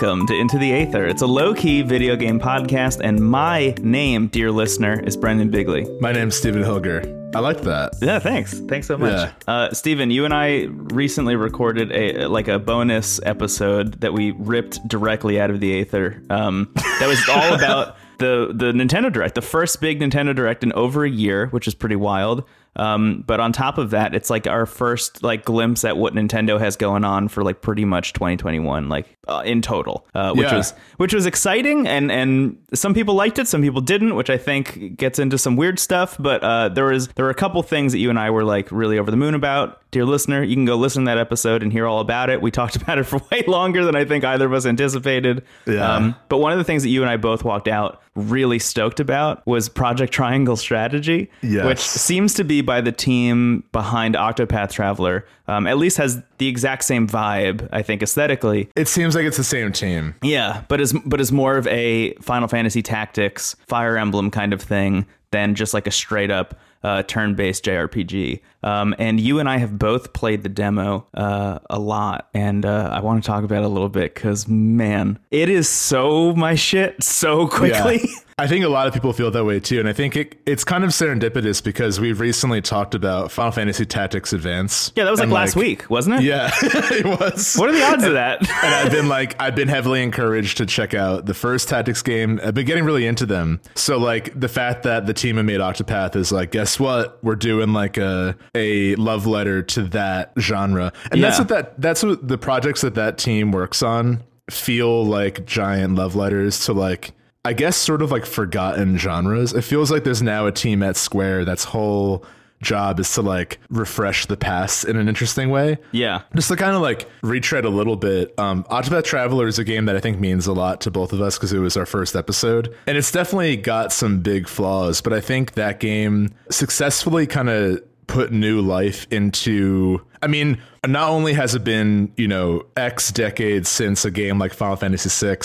welcome to Into the Aether. It's a low key video game podcast, and my name, dear listener, is Brendan Bigley. My name's Stephen Hilger. I like that. Yeah, thanks. Thanks so much. Yeah. Uh, Steven, you and I recently recorded a like a bonus episode that we ripped directly out of the Aether. Um, that was all about the the Nintendo Direct, the first big Nintendo Direct in over a year, which is pretty wild. Um, but on top of that, it's like our first like glimpse at what Nintendo has going on for like pretty much 2021, like uh, in total, uh, which Yeah. was which was exciting, and and some people liked it, some people didn't, which I think gets into some weird stuff. But uh, there was there were a couple things that you and I were like really over the moon about. Dear listener, you can go listen to that episode and hear all about it. We talked about it for way longer than I think either of us anticipated. Um, Yeah. but one of the things that you and I both walked out really stoked about was Project Triangle Strategy, Yes. which seems to be by the team behind Octopath Traveler. Um, at least has the exact same vibe, I think, aesthetically. It seems like it's the same team. Yeah, but is but is more of a Final Fantasy Tactics, Fire Emblem kind of thing than just like a straight up uh, turn-based JRPG. Um, and you and I have both played the demo uh, a lot, and uh, I want to talk about it a little bit because man, it is so my shit so quickly. I think a lot of people feel that way too, and I think it, it's kind of serendipitous because we've recently talked about Final Fantasy Tactics Advance. Yeah, that was like And, last week, wasn't it? Yeah, it was. What are the odds of that? and I've been like, I've been heavily encouraged to check out the first Tactics game. I've been getting really into them. So like the fact that the team who made Octopath is like, guess what? We're doing like a a love letter to that genre, and that's what that that's what the projects that that team works on feel like giant love letters to like. I guess sort of like forgotten genres. It feels like there's now a team at Square that's whole job is to like refresh the past in an interesting way yeah. just to kind of like retread a little bit um octopath traveler is a game that i think means a lot to both of us because it was our first episode and it's definitely got some big flaws but i think that game successfully kind of put new life into i mean not only has it been you know x decades since a game like final fantasy VI,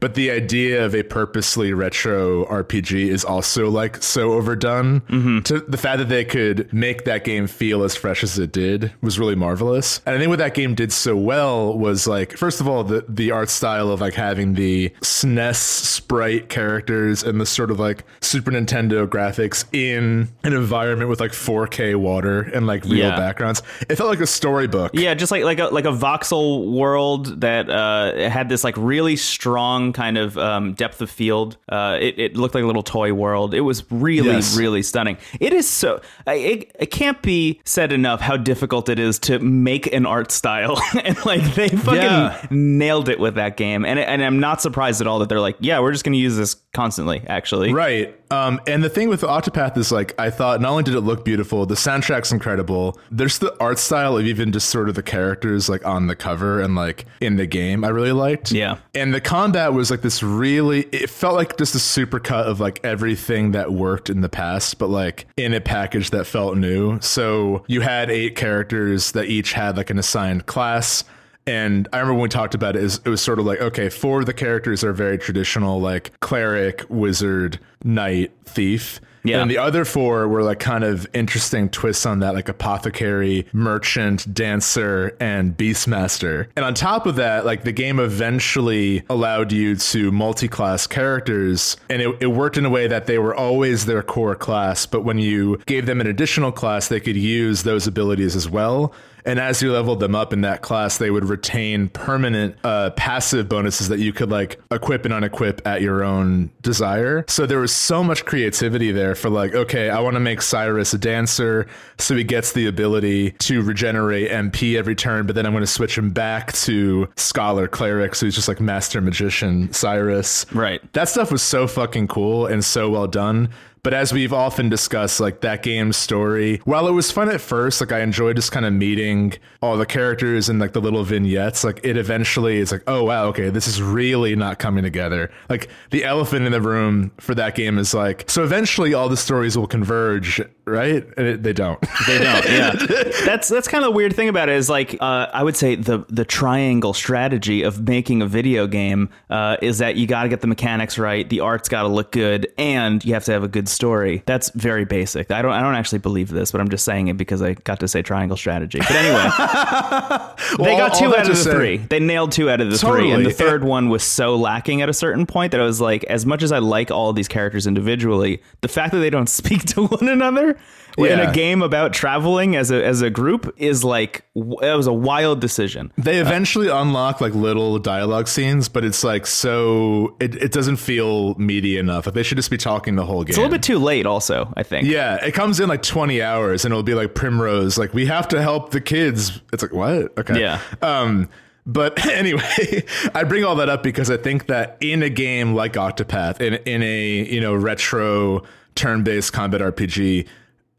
but the idea of a purposely retro rpg is also like so overdone. Mm-hmm. To the fact that they could make that game feel as fresh as it did was really marvelous. And i think what that game did so well was like first of all the the art style of like having the snes sprite characters and the sort of like super nintendo graphics in an environment with like 4k water and like real Yeah. backgrounds. It felt like a storybook Yeah, just like like a like a voxel world that uh, had this like really strong kind of um, depth of field. Uh, it, it looked like a little toy world. It was really Yes. really stunning. It is so it, it can't be said enough how difficult it is to make an art style and like they fucking Yeah. nailed it with that game. And and I'm not surprised at all that they're like, yeah, we're just gonna use this constantly. Actually, Right. Um, and the thing with Octopath is like I thought not only did it look beautiful, the soundtrack's incredible. There's the art style of even just sort of the characters like on the cover and like in the game I really liked. Yeah. And the combat was like this really it felt like just a supercut of like everything that worked in the past, but like in a package that felt new. So you had eight characters that each had like an assigned class. And I remember when we talked about it, is it was sort of like, okay, four of the characters are very traditional, like cleric, wizard, knight, thief. Yeah. And the other four were like kind of interesting twists on that, like apothecary, merchant, dancer, and beastmaster. And on top of that, like the game eventually allowed you to multi-class characters, and it, it worked in a way that they were always their core class, but when you gave them an additional class, they could use those abilities as well. And as you leveled them up in that class, they would retain permanent uh, passive bonuses that you could like equip and unequip at your own desire. So there was so much creativity there for like, okay, I want to make Cyrus a dancer, so he gets the ability to regenerate MP every turn, but then I'm going to switch him back to Scholar Cleric, so he's just like Master Magician Cyrus. Right. That stuff was so fucking cool and so well done. But as we've often discussed, like that game's story, while it was fun at first, like I enjoyed just kind of meeting all the characters and like the little vignettes, like it eventually is like, oh wow, okay, this is really not coming together. Like the elephant in the room for that game is like, so eventually all the stories will converge right? And it, they don't. They don't. Yeah, that's that's kind of the weird thing about it is like uh, I would say the the triangle strategy of making a video game uh, is that you got to get the mechanics right, the art's got to look good, and you have to have a good story. That's very basic. I don't I don't actually believe this, but I'm just saying it because I got to say triangle strategy. But anyway, they got all two out of the say- three. They nailed two out of the three, and the third one was so lacking at a certain point that I was like, as much as I like all of these characters individually, the fact that they don't speak to one another in a game about traveling as a as a group is like it was a wild decision. They eventually unlock like little dialogue scenes, but it's like so it, it doesn't feel meaty enough. Like they should just be talking the whole game. It's a little bit too late, also. I think. Yeah, it comes in like 20 hours and it'll be like Primrose, like, we have to help the kids. It's like, what? Okay. Yeah. Um, but anyway, I bring all that up because I think that in a game like Octopath, in, in a, you know, retro turn-based combat RPG,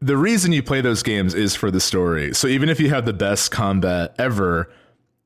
the reason you play those games is for the story. So even if you have the best combat ever,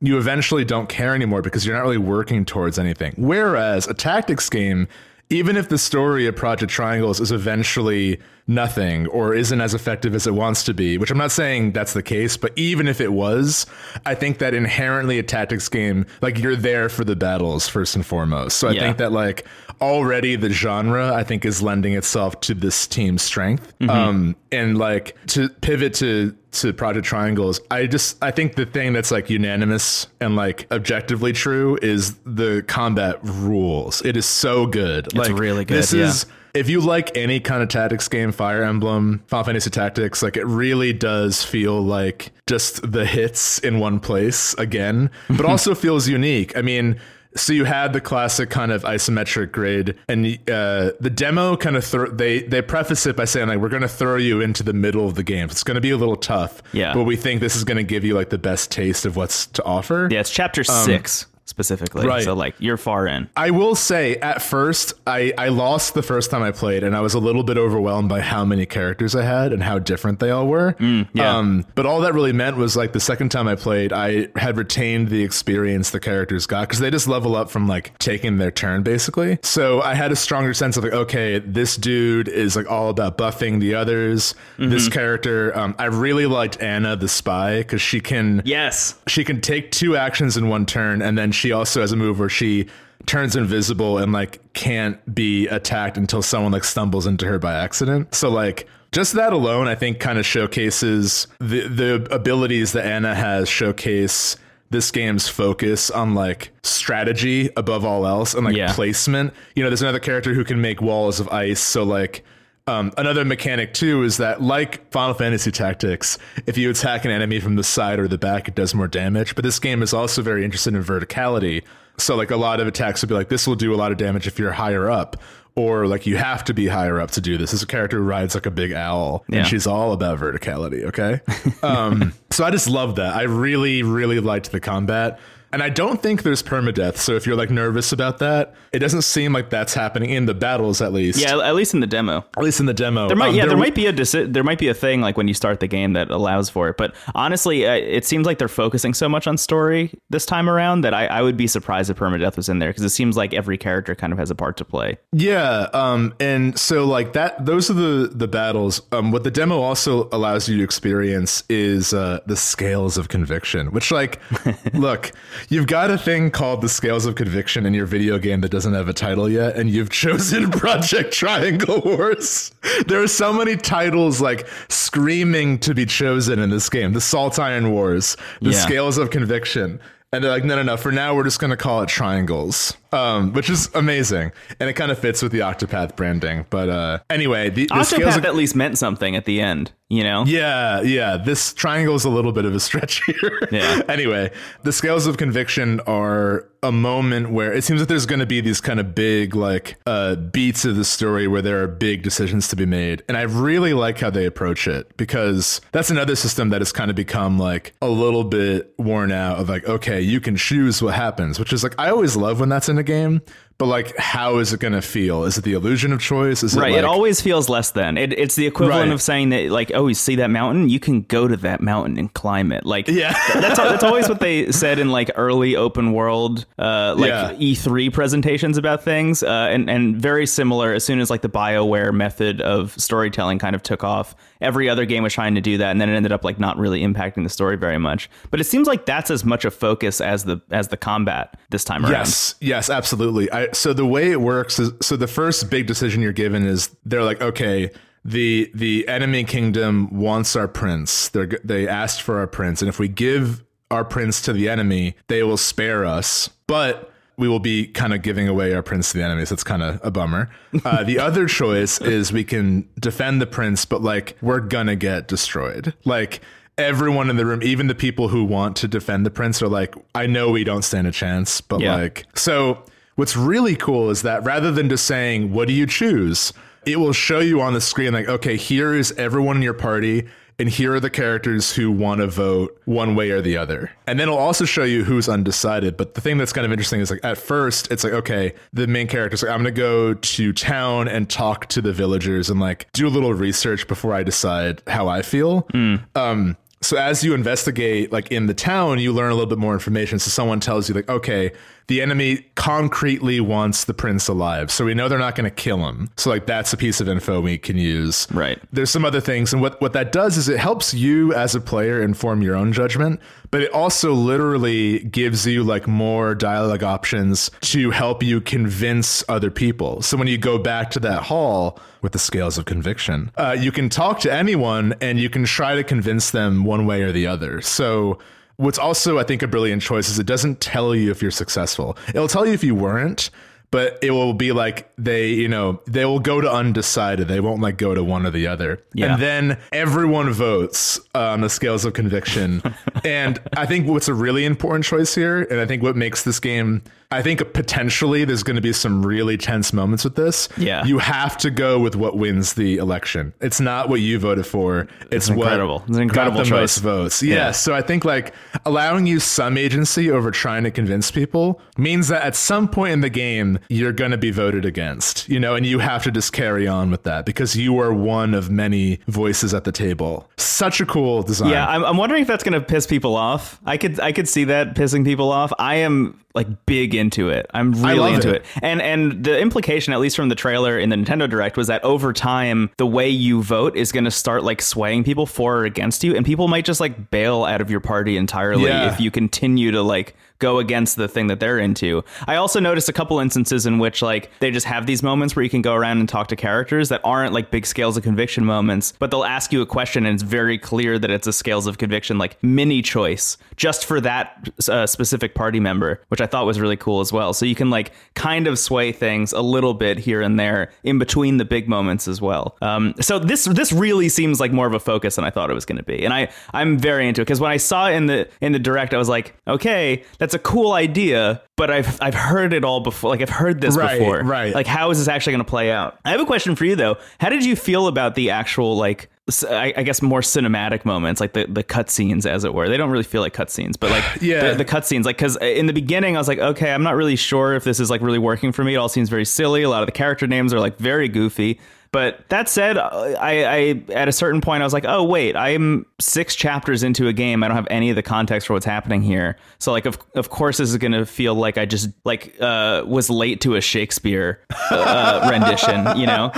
you eventually don't care anymore because you're not really working towards anything. Whereas a tactics game, even if the story of Project Triangles is eventually nothing or isn't as effective as it wants to be, which I'm not saying that's the case, but even if it was, I think that inherently a tactics game, like you're there for the battles first and foremost. So I Yeah. think that like already the genre I think is lending itself to this team's strength. Um and like to pivot to to Project Triangles, I just I think the thing that's like unanimous and like objectively true is the combat rules. It is so good. It's like really good, This yeah. is if you like any kind of tactics game, Fire Emblem, Final Fantasy Tactics, like it really does feel like just the hits in one place again, but also feels unique. I mean, so you had the classic kind of isometric grid, and uh, the demo kind of thro- they they preface it by saying like we're going to throw you into the middle of the game. It's going to be a little tough, Yeah. but we think this is going to give you like the best taste of what's to offer. Yeah, it's chapter six specifically. Right. So like you're far in. I will say, at first, I, I lost the first time I played, and I was a little bit overwhelmed by how many characters I had and how different they all were. yeah. Um, but all that really meant was like the second time I played, I had retained the experience the characters got because they just level up from like taking their turn basically. So I had a stronger sense of like, okay, this dude is like all about buffing the others. This character, um, I really liked Anna the spy because she can Yes. she can take two actions in one turn and then she also has a move where she turns invisible and like can't be attacked until someone like stumbles into her by accident so like just that alone i think kind of showcases the the abilities that anna has showcase this game's focus on like strategy above all else and like Yeah. placement you know there's another character who can make walls of ice so like um, another mechanic too is that, like Final Fantasy Tactics, if you attack an enemy from the side or the back, it does more damage. But this game is also very interested in verticality. So, like a lot of attacks would be like, this will do a lot of damage if you're higher up, or like you have to be higher up to do this. This is a character who rides like a big owl, Yeah. and she's all about verticality. Okay, um, so I just love that. I really, really liked the combat. And I don't think there's permadeath. So if you're like nervous about that, it doesn't seem like that's happening in the battles at least. Yeah, at least in the demo. At least in the demo. There might, Um, yeah, there, w- might be a deci- there might be a thing like when you start the game that allows for it. But honestly, uh, it seems like they're focusing so much on story this time around that I, I would be surprised if permadeath was in there because it seems like every character kind of has a part to play. Yeah, um, and so like that, those are the the battles. Um, what the demo also allows you to experience is uh, the scales of conviction. Which, like, look, you've got a thing called the scales of conviction in your video game that doesn't have a title yet, and you've chosen Project Triangle Wars. There are so many titles like screaming to be chosen in this game: the Salt Iron Wars, the Yeah. Scales of Conviction. And they're like, no, no, no. For now, we're just going to call it triangles, um, which is amazing, and it kind of fits with the Octopath branding. But uh, anyway, the, the scales Octopath of at least meant something at the end, you know? yeah, yeah. This triangle is a little bit of a stretch here. Yeah. anyway, the scales of conviction are a moment where it seems that there's going to be these kind of big, like, uh, beats of the story where there are big decisions to be made. And I really like how they approach it because that's another system that has kind of become like a little bit worn out of like, okay, you can choose what happens, which is like, I always love when that's in a game. But like how is it going to feel? Is it the illusion of choice? Is right it, like, it always feels less than. It, it's the equivalent Right. of saying that like oh you see that mountain? You can go to that mountain and climb it. Like Yeah. that's that's always what they said in like early open world uh like Yeah. E3 presentations about things uh and and very similar as soon as like the BioWare method of storytelling kind of took off. Every other game was trying to do that and then it ended up like not really impacting the story very much. But it seems like that's as much a focus as the as the combat this time around. Yes, yes, absolutely. I, so the way it works is so the first big decision you're given is they're like, okay, the the enemy kingdom wants our prince. They they asked for our prince, and if we give our prince to the enemy, they will spare us. But we will be kind of giving away our prince to the enemy. So it's kind of a bummer. Uh, the other choice is we can defend the prince, but like we're gonna get destroyed. Like everyone in the room, even the people who want to defend the prince, are like, I know we don't stand a chance, but Yeah. like, so what's really cool is that rather than just saying, What do you choose? It will show you on the screen, like, okay, here is everyone in your party. And here are the characters who want to vote one way or the other. And then it'll also show you who's undecided. But the thing that's kind of interesting is like at first it's like, okay, the main character's like, I'm gonna go to town and talk to the villagers and like do a little research before I decide how I feel. Um so as you investigate like in the town you learn a little bit more information so someone tells you like okay the enemy concretely wants the prince alive. So we know they're not going to kill him. So like that's a piece of info we can use. Right. there's some other things and what what that does is it helps you as a player inform your own judgment but it also literally gives you like more dialogue options to help you convince other people. So when you go back to that hall with the scales of conviction uh, you can talk to anyone and you can try to convince them one way or the other. So what's also i think a brilliant choice is it doesn't tell you if you're successful it'll tell you if you weren't but it will be like they, you know, they will go to undecided. They won't like go to one or the other. Yeah. And then everyone votes uh, on the scales of conviction. and I think what's a really important choice here, and I think what makes this game, I think potentially there's going to be some really tense moments with this. Yeah. You have to go with what wins the election. It's not what you voted for. It's, what incredible. It's an incredible got the choice. most votes. Yeah. Yeah. So I think like allowing you some agency over trying to convince people means that at some point in the game, you're going to be voted against, you know, and you have to just carry on with that because you are one of many voices at the table. Such a cool design. Yeah, I'm, I'm wondering if that's going to piss people off. I could I could see that pissing people off. I am like big into it. I'm really into it. it. And and the implication, at least from the trailer in the Nintendo Direct, was that over time the way you vote is going to start like swaying people for or against you, and people might just like bail out of your party entirely Yeah. if you continue to like go against the thing that they're into. I also noticed a couple instances in which like they just have these moments where you can go around and talk to characters that aren't like big scales of conviction moments, but they'll ask you a question and it's very clear that it's a scales of conviction like mini choice just for that uh, specific party member, which I thought was really cool as well. So you can like kind of sway things a little bit here and there in between the big moments as well. Um, so this this really seems like more of a focus than I thought it was going to be, and I I'm very into it because when I saw it in the in the direct, I was like, okay, that's a cool idea, but I've I've heard it all before. Like I've heard this Right, before. right. Like how is this actually going to play out? I have a question for you though. How did you feel about the actual like? I guess more cinematic moments, like the the cutscenes, as it were. They don't really feel like cutscenes, but like Yeah. the, the cutscenes. Like because in the beginning, I was like, okay, I'm not really sure if this is like really working for me. It all seems very silly. A lot of the character names are like very goofy. But that said, I, I at a certain point I was like, oh wait, I'm six chapters into a game. I don't have any of the context for what's happening here. So like, of of course, this is gonna feel like I just like uh, was late to a Shakespeare uh, rendition. You know?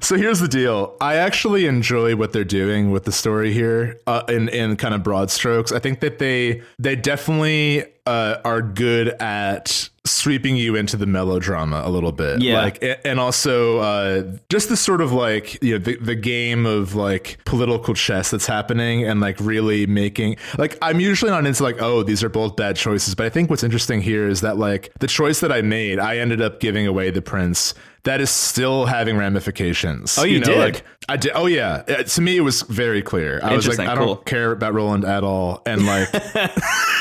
So here's the deal. I actually enjoy what they're doing with the story here, uh, in in kind of broad strokes. I think that they they definitely uh, are good at sweeping you into the melodrama a little bit. Yeah. Like, and also uh, just the sort of like you know the the game of like political chess that's happening and like really making like I'm usually not into like oh these are both bad choices, but I think what's interesting here is that like the choice that I made, I ended up giving away the prince. That is still having ramifications. Oh, you did? Like, I did. Oh yeah. Uh, to me, it was very clear. I was like, I cool. don't care about Roland at all, and like,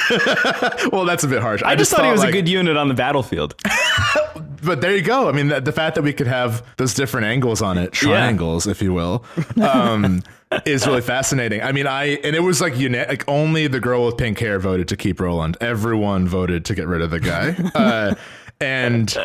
well, that's a bit harsh. I just thought he was like, a good unit on the battlefield. but there you go. I mean, the, the fact that we could have those different angles on it, triangles, if you will, um, is really fascinating. I mean, I and it was like uni- like only the girl with pink hair voted to keep Roland. Everyone voted to get rid of the guy. Uh, and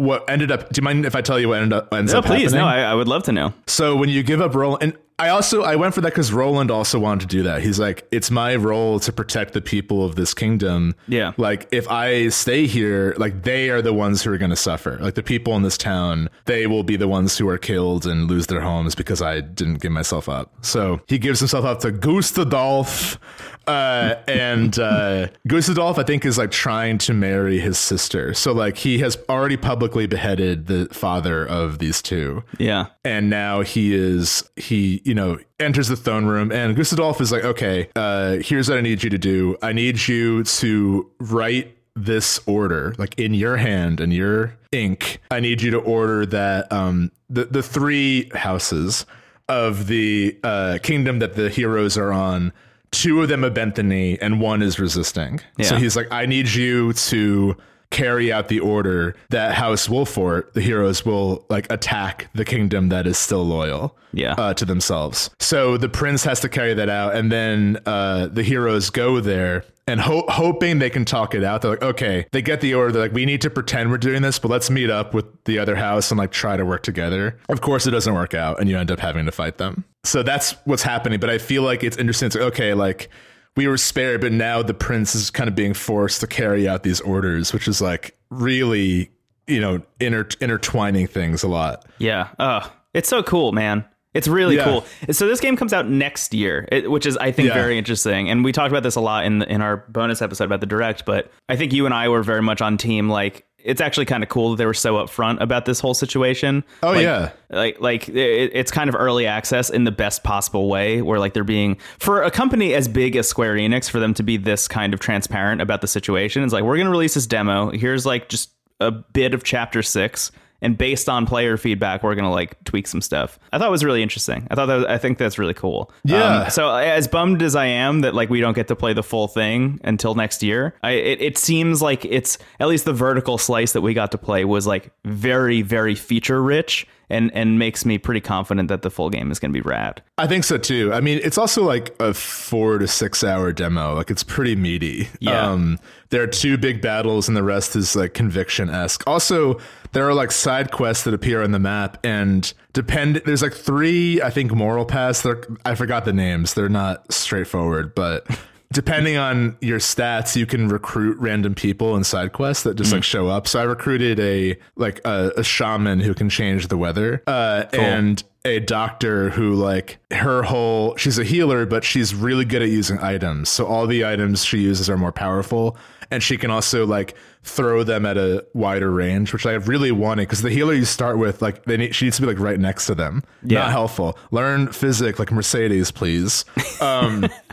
what ended up. Do you mind if I tell you what ended up ends No, up please. happening? No, I, I would love to know. So when you give up Roland, and I also I went for that because Roland also wanted to do that. He's like, it's my role to protect the people of this kingdom. Yeah. Like if I stay here, like they are the ones who are going to suffer. Like the people in this town, they will be the ones who are killed and lose their homes because I didn't give myself up. So he gives himself up to Gustadolf. Uh, and uh, Gustadolf, I think, is like trying to marry his sister. So like he has already publicly beheaded the father of these two. Yeah. and now he is he you know enters the throne room and Gustadolf is like okay uh here's what I need you to do. I need you to write this order like in your hand and your ink. I need you to order that um the the three houses of the uh kingdom that the heroes are on. Two of them have bent the knee and one is resisting. So he's like I need you to carry out the order that House Wolfort, the heroes will like attack the kingdom that is still loyal Yeah. uh, to themselves. So the prince has to carry that out, and then uh, the heroes go there and ho- hoping they can talk it out. They're like, okay, they get the order. They're like, we need to pretend we're doing this, but let's meet up with the other house and like try to work together. Of course, it doesn't work out, and you end up having to fight them. So that's what's happening. But I feel like it's interesting. It's like, okay, like we were spared, but now the prince is kind of being forced to carry out these orders, which is like really, you know, inter- intertwining things a lot. Yeah. Oh, it's so cool, man. It's really Yeah. cool. So this game comes out next year, which is I think Yeah. very interesting. And we talked about this a lot in in our bonus episode about the direct. But I think you and I were very much on team. Like it's actually kind of cool that they were so upfront about this whole situation. Oh, Like- yeah. like like it, it's kind of early access in the best possible way where like they're being for a company as big as square enix for them to be this kind of transparent about the situation it's like we're going to release this demo here's like just a bit of chapter six and based on player feedback we're going to like tweak some stuff. I thought it was really interesting. I thought that i think that's really cool. Yeah. Um, so as bummed as i am that like we don't get to play the full thing until next year I, it, it seems like it's at least the vertical slice that we got to play was like very very feature rich and and makes me pretty confident that the full game is going to be rad I think so too. I mean, it's also like a four to six hour demo. Like it's pretty meaty. Yeah. Um, there are two big battles, and the rest is like conviction esque. Also, there are like side quests that appear on the map, and depend. There's like three, I think, moral paths. They're I forgot the names. They're not straightforward, but. Depending on your stats, you can recruit random people in side quests that just like show up. So I recruited a like a, a shaman who can change the weather, uh, and a doctor who like her whole she's a healer but she's really good at using items. So all the items she uses are more powerful and she can also like throw them at a wider range which i really wanted because the healer you start with like they need she needs to be like right next to them. Yeah. not helpful. Learn physics like mercedes please. Um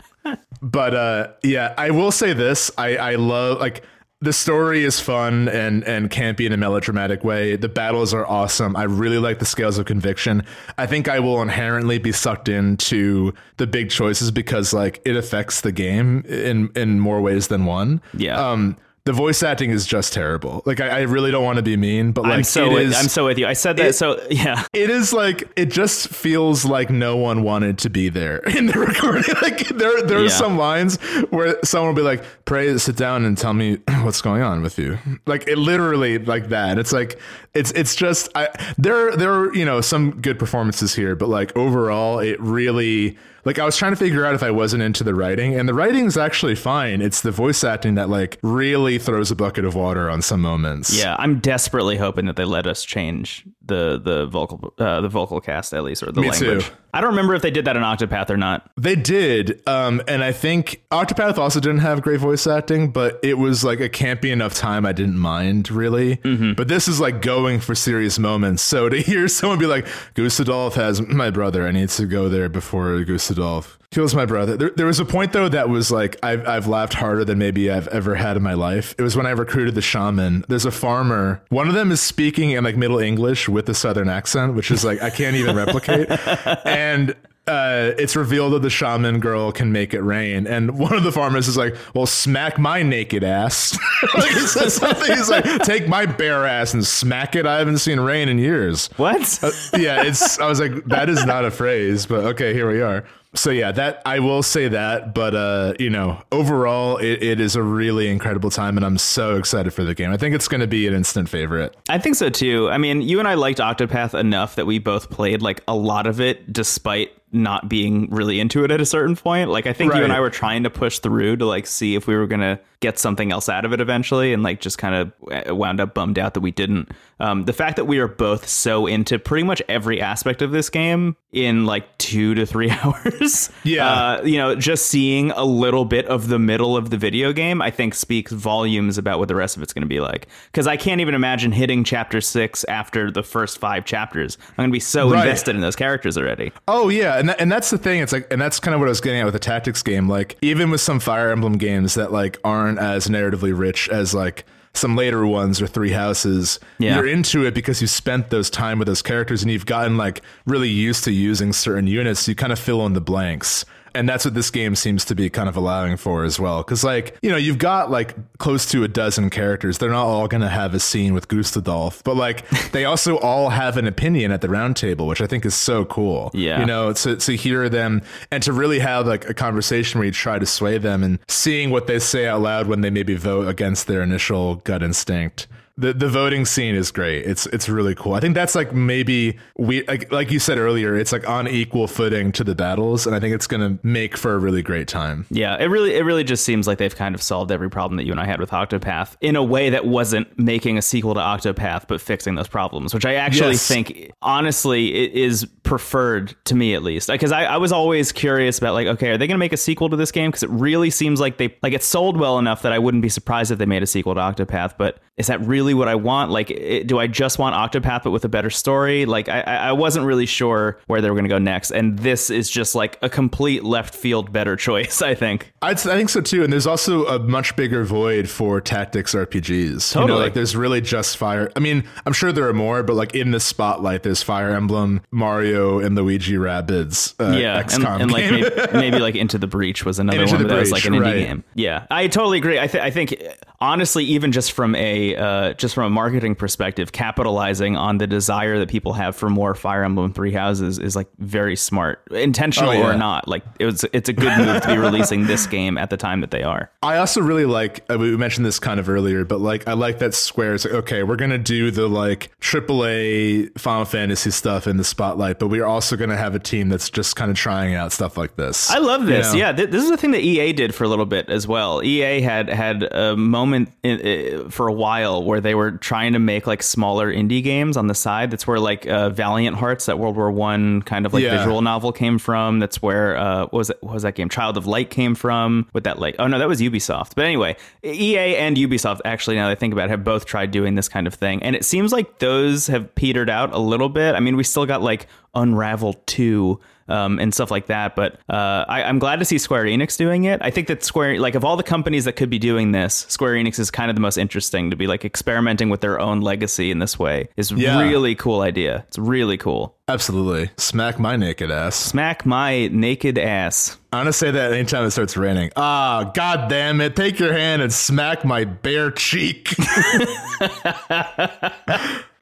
but uh yeah i will say this. I i love like the story is fun and and campy in a melodramatic way. The battles are awesome. I really like the scales of conviction. I think i will inherently be sucked into the big choices because like it affects the game in in more ways than one. Yeah. um the voice acting is just terrible like i, I really don't want to be mean but like i'm so it with, is i'm so with you i said that it- so yeah it is like it just feels like no one wanted to be there in the recording. Like there there are some lines where someone will be like, "Pray, sit down and tell me what's going on with you." Like it literally like that. It's like it's it's just I there there are you know some good performances here, but like overall, it really like I was trying to figure out if I wasn't into the writing, and the writing is actually fine. It's the voice acting that like really throws a bucket of water on some moments. yeah i'm desperately hoping that they let us change the the vocal uh, the vocal cast at least or the Me too. language i don't remember if they did that in octopath or not They did, um, and I think Octopath also didn't have great voice acting, but it was like a campy enough time I didn't mind really. But this is like going for serious moments. So to hear someone be like, "Gustadolf has my brother. I need to go there before Gustadolf kills my brother." There, there was a point though that was like I've I've laughed harder than maybe I've ever had in my life. It was when I recruited the shaman. There's a farmer. One of them is speaking in like Middle English with a Southern accent, which is like I can't even replicate, and uh, it's revealed that the shaman girl can make it rain, and one of the farmers is like, "Well, smack my naked ass." like he says something. He's like, "Take my bare ass and smack it." I haven't seen rain in years. What? Uh, yeah, it's. I was like, that is not a phrase, but okay, here we are. So yeah, that I will say that, but uh, you know, overall, it, it is a really incredible time, and I'm so excited for the game. I think it's going to be an instant favorite. I think so too. I mean, you and I liked Octopath enough that we both played like a lot of it, despite not being really into it at a certain point. Like I think you and I were trying to push through to like see if we were gonna get something else out of it eventually, and like just kind of eh, wound up bummed out that we didn't. Um, the fact that we are both so into pretty much every aspect of this game in like two to three hours, Yeah. uh, you know, just seeing a little bit of the middle of the video game, I think speaks volumes about what the rest of it's going to be like. Because I can't even imagine hitting chapter six after the first five chapters. I'm going to be so Right. invested in those characters already. Oh yeah, and that, and that's the thing. It's like, and that's kind of what I was getting at with the tactics game. Like, even with some Fire Emblem games that like aren't as narratively rich as like some later ones or Three Houses, Yeah. you're into it because you spent those time with those characters and you've gotten like really used to using certain units. So you kind of fill in the blanks. And that's what this game seems to be kind of allowing for as well. Cause like, you know, you've got like close to a dozen characters. They're not all going to have a scene with Gustadolf, but like they also all have an opinion at the round table, which I think is so cool. Yeah. You know, to, to hear them and to really have like a conversation where you try to sway them and seeing what they say out loud when they maybe vote against their initial gut instinct. The, the voting scene is great. It's it's really cool. I think that's like maybe we like like you said earlier. It's like on equal footing to the battles, and I think it's gonna make for a really great time. Yeah, it really it really just seems like they've kind of solved every problem that you and I had with Octopath in a way that wasn't making a sequel to Octopath, but fixing those problems, which I actually Yes. think honestly it is preferred to me at least. Because I, I was always curious about like, okay, are they going to make a sequel to this game? Because it really seems like they like it sold well enough that I wouldn't be surprised if they made a sequel to Octopath. But is that really what I want? Like, it, do I just want Octopath but with a better story? Like, I, I wasn't really sure where they were going to go next, and this is just like a complete left field better choice. I think. I'd, I think so too. And there's also a much bigger void for tactics RPGs. You know, Totally. like there's really just Fire. I mean, I'm sure there are more, but like in the spotlight, there's Fire Emblem, Mario, and Luigi Rabbids. Uh, yeah, and, and like maybe, maybe like Into the Breach was another Into one that was like an indie right. game. Yeah, I totally agree. I, th- I think honestly, even just from a uh, just from a marketing perspective, capitalizing on the desire that people have for more Fire Emblem Three Houses is like very smart, intentional Oh, yeah. or not. Like it was, it's a good move to be releasing this game at the time that they are. I also really like uh, we mentioned this kind of earlier, but like I like that Square is like okay, we're gonna do the like AAA Final Fantasy stuff in the spotlight, but we're also gonna have a team that's just kind of trying out stuff like this. I love this. know? Yeah, th- this is the thing that EA did for a little bit as well. EA had had a moment in, uh, for a while where they were trying to make like smaller indie games on the side. That's where like uh, Valiant Hearts, that World War One kind of like Yeah. visual novel came from. That's where uh, what was it? What was that game? Child of Light came from. With that like, oh no, that was Ubisoft. But anyway, EA and Ubisoft actually, now that I think about it, have both tried doing this kind of thing, and it seems like those have petered out a little bit. I mean, we still got like Unravel two um, and stuff like that. But uh, I, I'm glad to see Square Enix doing it. I think that Square, like of all the companies that could be doing this, Square Enix is kind of the most interesting to be like experimenting with their own legacy in this way. Is Yeah. really cool idea. It's really cool. Absolutely, smack my naked ass. Smack my naked ass. I'm gonna say that anytime it starts raining. Ah, god damn it! Take your hand and smack my bare cheek.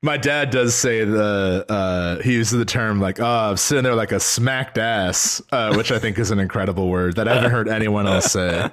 my dad does say the uh, he uses the term like, "Oh, I'm sitting there like a smacked ass," uh, which I think is an incredible word that I haven't heard anyone else say.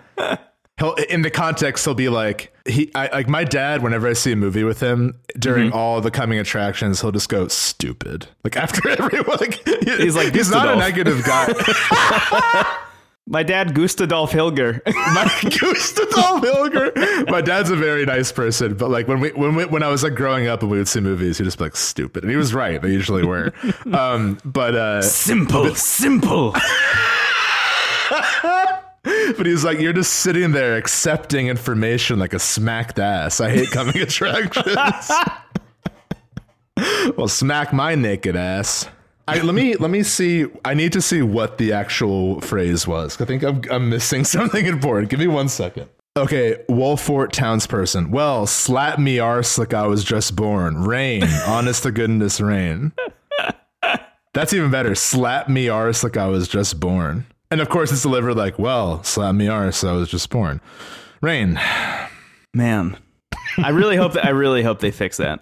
He'll in the context he'll be like he I, like my dad whenever I see a movie with him during all the coming attractions he'll just go stupid like after everyone like He's like he's not a negative guy My dad, Gustadolf Hilger. my Gustav Hilger. My dad's a very nice person, but like when we when we, when I was like growing up and we would see movies, he'd just be like stupid, and he was right. They usually were. Um, but uh, simple, simple. but he's like, you're just sitting there accepting information like a smacked ass. I hate coming attractions. well, smack my naked ass. I, let me let me see. I need to see what the actual phrase was. I think I'm, I'm missing something important. Give me one second. Okay, Wolfort townsperson. Well, slap me arse like I was just born. Rain, honest to goodness, rain. That's even better. Slap me arse like I was just born. And of course, it's delivered like, well, slap me arse, I was just born. Rain. Man, I really hope that I really hope they fix that.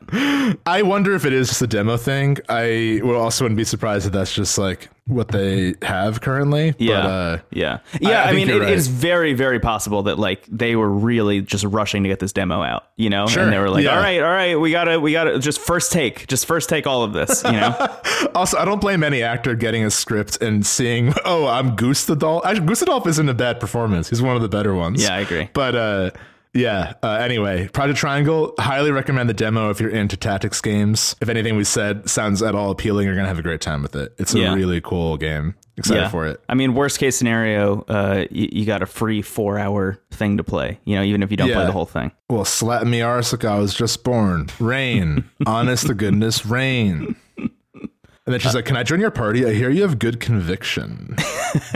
I wonder if it is just a demo thing. I will also wouldn't be surprised if that's just like what they have currently. Yeah, But, uh, yeah, yeah. I I, think mean, it right. is very, very possible that like they were really just rushing to get this demo out, you know, Sure, and they were like, yeah. "All right, all right, we gotta, we gotta just first take, just first take all of this," you know. also, I don't blame any actor getting a script and seeing, oh, I'm Gustadolf. Actually, Gustadolf isn't a bad performance. He's one of the better ones. Yeah, I agree. But uh, yeah. Uh, anyway, Project Triangle. Highly recommend the demo if you're into tactics games. If anything we said sounds at all appealing, you're gonna have a great time with it. It's a Yeah. really cool game. Excited for it. I mean, worst case scenario, uh, you, you got a free four hour thing to play, you know, even if you don't play the whole thing. Well, slap me arse like I was just born. Rain. Honest to goodness, rain. And then she's like, Can I join your party? I hear you have good conviction.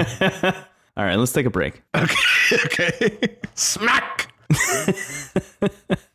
All right, let's take a break. Okay. okay. Smack.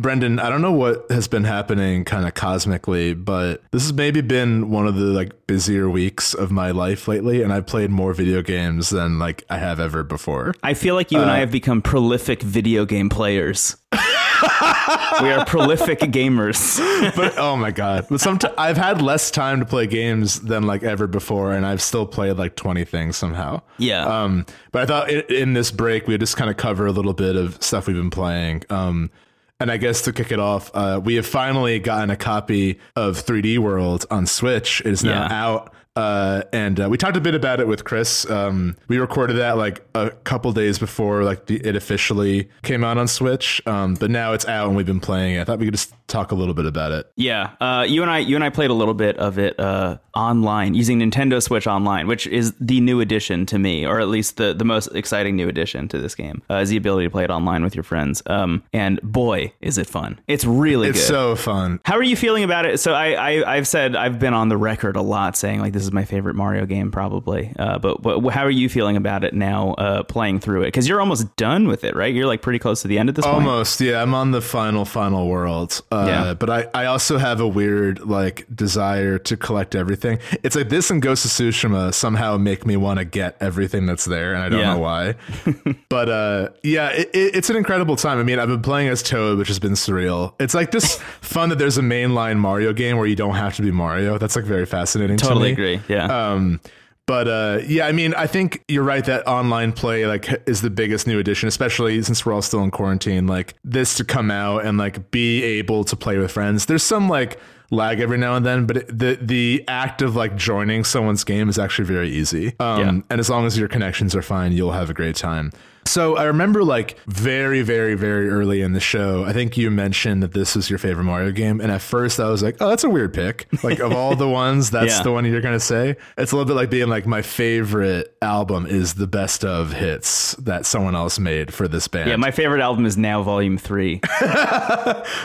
Brendan, I don't know what has been happening kind of cosmically, but this has maybe been one of the like busier weeks of my life lately, and I've played more video games than like I have ever before. I feel like you and I uh, have become prolific video game players. we are prolific gamers. But oh my god, but sometimes I've had less time to play games than like ever before, and I've still played like twenty things somehow. Yeah. Um, but I thought in, in this break we would just kind of cover a little bit of stuff we've been playing. Um, and I guess to kick it off, uh, we have finally gotten a copy of 3D World on Switch. It is now Yeah. out. Uh, and uh, we talked a bit about it with Chris. Um, we recorded that like a couple days before like the, it officially came out on Switch. Um, but now it's out and we've been playing it. I thought we could just talk a little bit about it. Yeah, uh, you and I, you and I played a little bit of it uh, online using Nintendo Switch Online, which is the new addition to me, or at least the the most exciting new addition to this game, uh, is the ability to play it online with your friends. Um, and boy, is it fun! It's really It's good. so fun. How are you feeling about it? So I, I I've said I've been on the record a lot saying like this is my favorite Mario game probably. Uh, but but how are you feeling about it now? Uh, playing through it because you're almost done with it, right? You're like pretty close to the end at this point. Almost, yeah. I'm on the final, final world. Uh, Yeah. But I, I also have a weird like desire to collect everything. It's like this and Ghost of Tsushima somehow make me want to get everything that's there, and I don't Yeah. know why. but uh, yeah, it, it, it's an incredible time. I mean, I've been playing as Toad, which has been surreal. It's like just fun that there's a mainline Mario game where you don't have to be Mario. That's like very fascinating. Totally to me. Agree. Yeah. Um, but uh, yeah, I mean, I think you're right that online play like is the biggest new addition, especially since we're all still in quarantine. Like this to come out and like be able to play with friends. There's some like lag every now and then, but it, the the act of like joining someone's game is actually very easy. Um, Yeah. and as long as your connections are fine, you'll have a great time. So I remember like very, very, very early in the show, I think you mentioned that this was your favorite Mario game. And at first I was like, oh, that's a weird pick. Like of all the ones, that's Yeah. the one you're going to say. It's a little bit like being like, my favorite album is the best of hits that someone else made for this band. yeah, my favorite album is now Volume Three.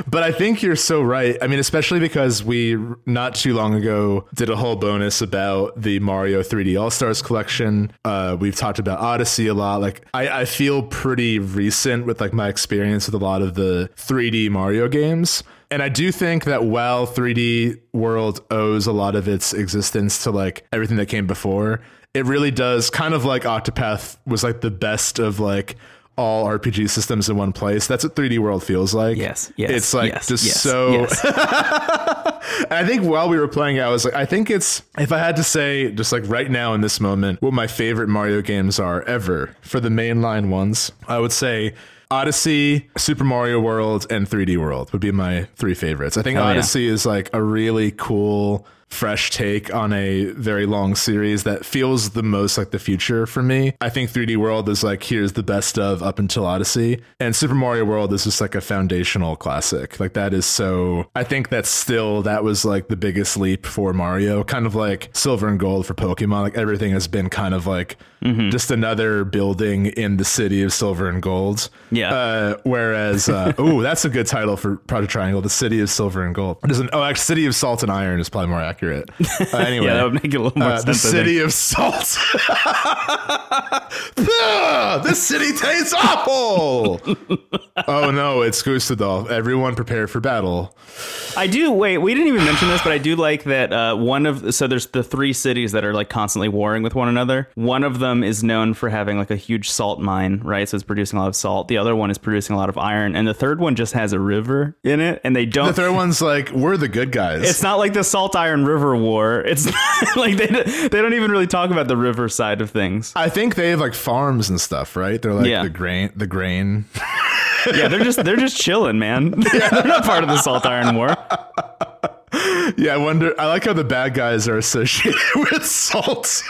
But I think you're so right. I mean, especially because we not too long ago did a whole bonus about the Mario 3D All Stars collection. Uh, we've talked about Odyssey a lot. Like, I, I feel pretty recent with like my experience with a lot of the 3D Mario games. And I do think that while 3D World owes a lot of its existence to like everything that came before, it really does kind of like Octopath was like the best of like all RPG systems in one place. That's what 3D World feels like. Yes, yes, It's like yes, just yes, so. yes. And I think while we were playing it, I was like, I think it's if I had to say just like right now in this moment what my favorite Mario games are ever for the mainline ones, I would say Odyssey, Super Mario World, and 3D World would be my three favorites. I think yeah. Odyssey is like a really cool fresh take on a very long series that feels the most like the future for me. I think 3D World is like here's the best of up until Odyssey, and Super Mario World is just like a foundational classic. Like that is so. I think that's still that was like the biggest leap for Mario, kind of like Silver and Gold for Pokemon. Like everything has been kind of like just another building in the city of Silver and Gold. Yeah. Uh, whereas, uh, oh, that's a good title for Project Triangle, the City of Silver and Gold. Doesn't, oh, actually, City of Salt and Iron is probably more accurate. Uh, anyway, Yeah, that would make it a little more uh, the sense. Think. city of salt. This city tastes awful. oh no, it's Gustadolf. Everyone prepare for battle. I do. Wait, we didn't even mention this, but I do like that uh, one of so there's the three cities that are like constantly warring with one another. One of them is known for having like a huge salt mine, right? So it's producing a lot of salt. The other one is producing a lot of iron, and the third one just has a river in it, and they don't. The third one's like, we're the good guys. it's not like the Salt Iron River War. It's not, like they they don't even really talk about the river side of things. I think they have like farms and stuff, right? They're like Yeah. the grain, the grain. Yeah, they're just they're just chilling, man. they're not part of the Salt Iron War. Yeah, I wonder. I like how the bad guys are associated with salt.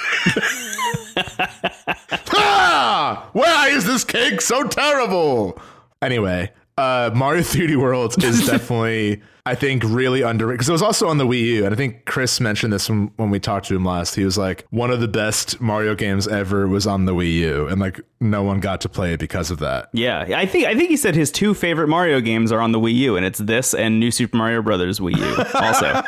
ah, why is this cake so terrible? Anyway, uh, Mario 3D World is definitely, I think, really underrated because it was also on the Wii U, and I think Chris mentioned this when, when we talked to him last. He was like, one of the best Mario games ever was on the Wii U, and like no one got to play it because of that. Yeah, I think I think he said his two favorite Mario games are on the Wii U, and it's this and New Super Mario Brothers Wii U. Also,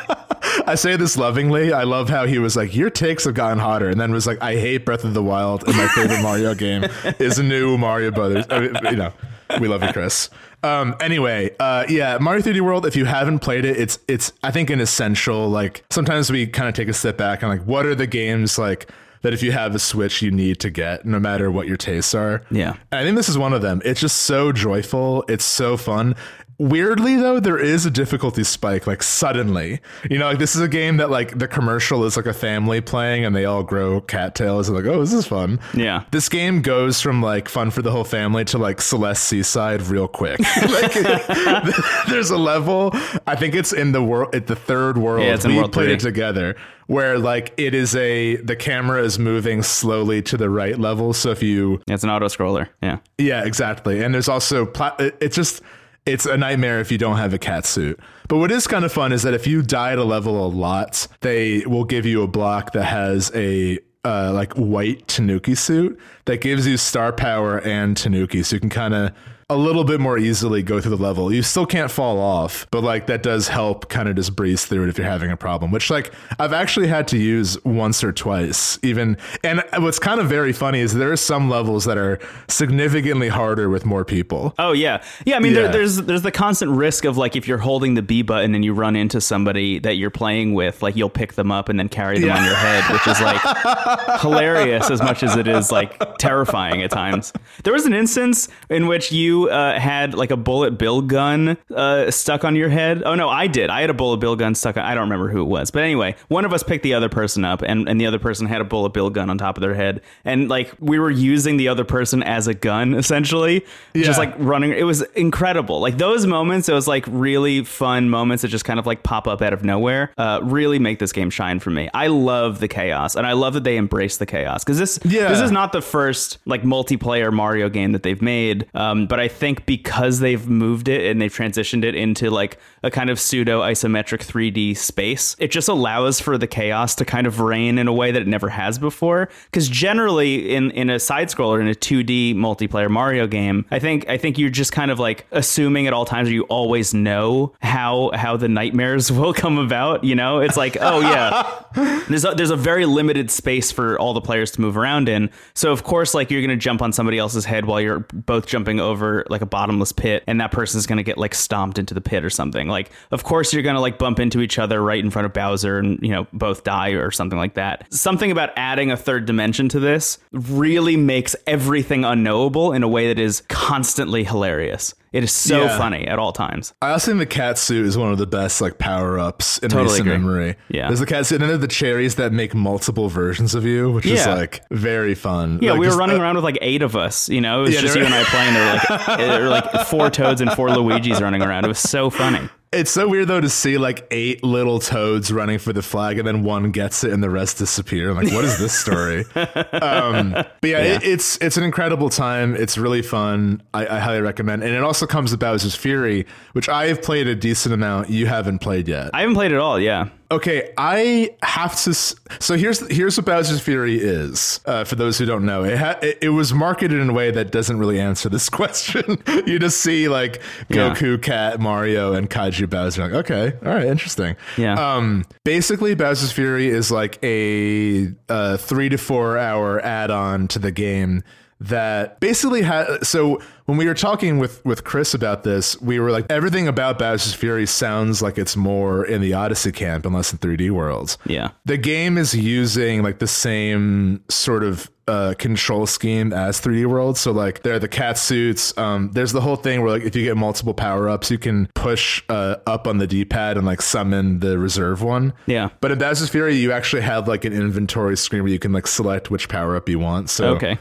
I say this lovingly. I love how he was like, "Your takes have gotten hotter," and then was like, "I hate Breath of the Wild, and my favorite Mario game is new Mario Brothers." I mean, you know, we love you, Chris. Um, anyway, uh, yeah, Mario 3D World. If you haven't played it, it's it's I think an essential. Like sometimes we kind of take a step back and like, what are the games like that if you have a Switch you need to get, no matter what your tastes are. Yeah. And I think this is one of them. It's just so joyful. It's so fun. Weirdly though, there is a difficulty spike like suddenly. You know, like this is a game that like the commercial is like a family playing and they all grow cattails and like, oh, this is fun. Yeah. This game goes from like fun for the whole family to like Celeste C-Side real quick. like there's a level, I think it's in the world at the third world. Yeah, it's in we World played it together where like it is a the camera is moving slowly to the right level. So if you it's an auto scroller. Yeah. yeah, exactly. And there's also pla- it- it's just it's a nightmare if you don't have a cat suit. But what is kind of fun is that if you die at a level a lot, they will give you a block that has a uh, like white Tanuki suit that gives you star power and Tanuki, so you can kind of a little bit more easily go through the level. You still can't fall off, but like that does help kind of just breeze through it if you're having a problem, which like I've actually had to use once or twice even. And what's kind of very funny is there are some levels that are significantly harder with more people. Oh yeah, yeah. I mean, Yeah. There, there's there's the constant risk of like if you're holding the B button and you run into somebody that you're playing with, like you'll pick them up and then carry them on your head, which is like hilarious as much as it is like terrifying at times. There was an instance in which you uh, had like a bullet bill gun uh, stuck on your head. Oh no, I did. I had a bullet bill gun stuck. on I don't remember who it was, but anyway, one of us picked the other person up, and and the other person had a bullet bill gun on top of their head, and like we were using the other person as a gun essentially, just like running. It was incredible. Like those moments, it was like really fun moments that just kind of like pop up out of nowhere. Uh, really make this game shine for me. I love the chaos, and I love that they embrace the chaos because this Yeah. this is not the first like multiplayer Mario game that they've made. Um, but I think because they've moved it and they've transitioned it into like a kind of pseudo isometric 3D space, it just allows for the chaos to kind of reign in a way that it never has before. Because generally, in in a side scroller in a 2D multiplayer Mario game, I think I think you're just kind of like assuming at all times you always know how how the nightmares will come about. You know, it's like oh yeah, there's a, there's a very limited space for all the players to move around in. So of course, like you're gonna jump on somebody else's head while you're both jumping over like a bottomless pit, and that person's gonna get like stomped into the pit or something. Like of course you're gonna like bump into each other right in front of Bowser, and you know both die or something like that. Something about adding a third dimension to this really makes everything unknowable in a way that is constantly hilarious. It is so Yeah. funny at all times. I also think the cat suit is one of the best like power ups in Totally recent agree. memory. Yeah. there's the cat suit, and then the cherries that make multiple versions of you, which is like very fun. Yeah, Like, we were just, running uh, around with like eight of us. You know, it was Yeah, just you and I playing. There were like, there were like four Toads and four Luigis running around. It was so funny. It's so weird though to see like eight little toads running for the flag, and then one gets it, and the rest disappear. I'm like, what is this story? um, but yeah, It, it's it's an incredible time. It's really fun. I, I highly recommend, and it also comes to Bowser's Fury, which I have played a decent amount. You haven't played yet. I haven't played at all. Yeah. Okay, I have to. So here's here's what Bowser's Fury is. Uh, for those who don't know, it, ha- it it was marketed in a way that doesn't really answer this question. you just see like Yeah. Goku, Cat, Mario, and Kaiju Bowser. Like, okay, all right, interesting. Yeah. Um, basically, Bowser's Fury is like a, uh three to four hour add on to the game that basically had. So when we were talking with with Chris about this, we were like, everything about Bowser's Fury sounds like it's more in the Odyssey camp and less in 3D worlds. Yeah. The game is using like the same sort of uh, control scheme as 3D World. So like there are the cat suits. Um, there's the whole thing where like if you get multiple power ups, you can push uh, up on the D-pad and like summon the reserve one. Yeah. But in Bowser's Fury, you actually have like an inventory screen where you can like select which power up you want. So Okay.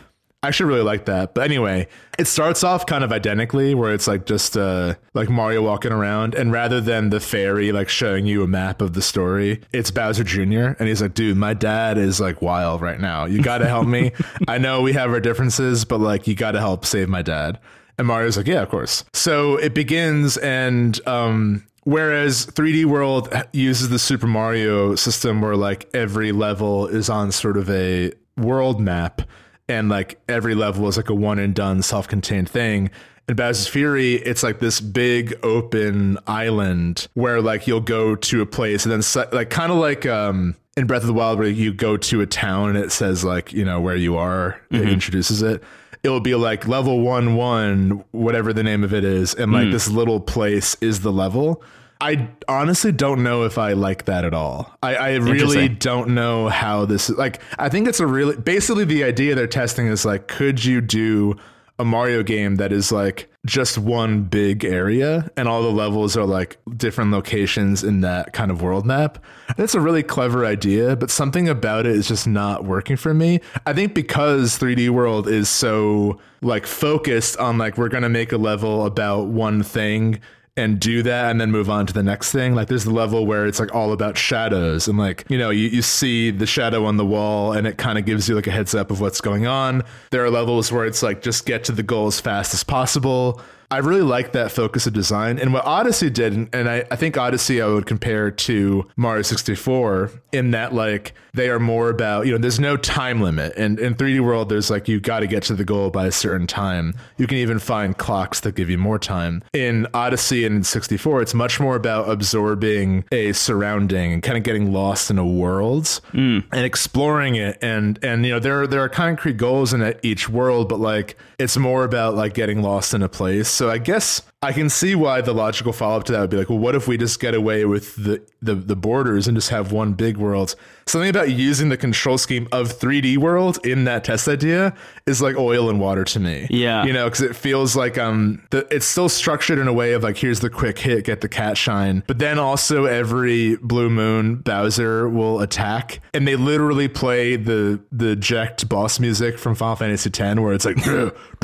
I actually really like that. But anyway, it starts off kind of identically where it's like just uh like Mario walking around and rather than the fairy like showing you a map of the story, it's Bowser Jr. and he's like, "Dude, my dad is like wild right now. You got to help me. I know we have our differences, but like you got to help save my dad." And Mario's like, "Yeah, of course." So it begins and um Whereas 3D World uses the Super Mario system where like every level is on sort of a world map and like every level is like a one and done self-contained thing. In Bowser's Fury, it's like this big open island where like you'll go to a place and then like kind of like um in Breath of the Wild where you go to a town and it says like, you know, where you are, it introduces it. It'll be like level one one, whatever the name of it is, and like this little place is the level. I honestly don't know if I like that at all. I, I really don't know how this is like. I think it's a really basically the idea they're testing is like, could you do a Mario game that is like just one big area and all the levels are like different locations in that kind of world map. That's a really clever idea, but something about it is just not working for me. I think because 3D World is so like focused on like we're going to make a level about one thing and do that and then move on to the next thing. Like there's the level where it's like all about shadows and like, you know, you, you see the shadow on the wall and it kind of gives you like a heads up of what's going on. There are levels where it's like just get to the goal as fast as possible. I really like that focus of design. And what Odyssey did, and- I, I think Odyssey I would compare to Mario 64 in that like they are more about, you know, there's no time limit. And in 3D World, there's like you got to get to the goal by a certain time. You can even find clocks that give you more time. In Odyssey and in 64, it's much more about absorbing a surrounding and kind of getting lost in a world hmm. and exploring it. And and you know, there there are concrete goals in each world, but like it's more about like getting lost in a place. So I guess I can see why the logical follow up to that would be like, well, what if we just get away with the, the the borders and just have one big world? Something about using the control scheme of 3D world in that test idea is like oil and water to me. Yeah. you know, because it feels like um, the, it's still structured in a way of like, here's the quick hit, get the cat shine, but then also every blue moon Bowser will attack, and they literally play the the Jecht boss music from Final Fantasy X, where it's like,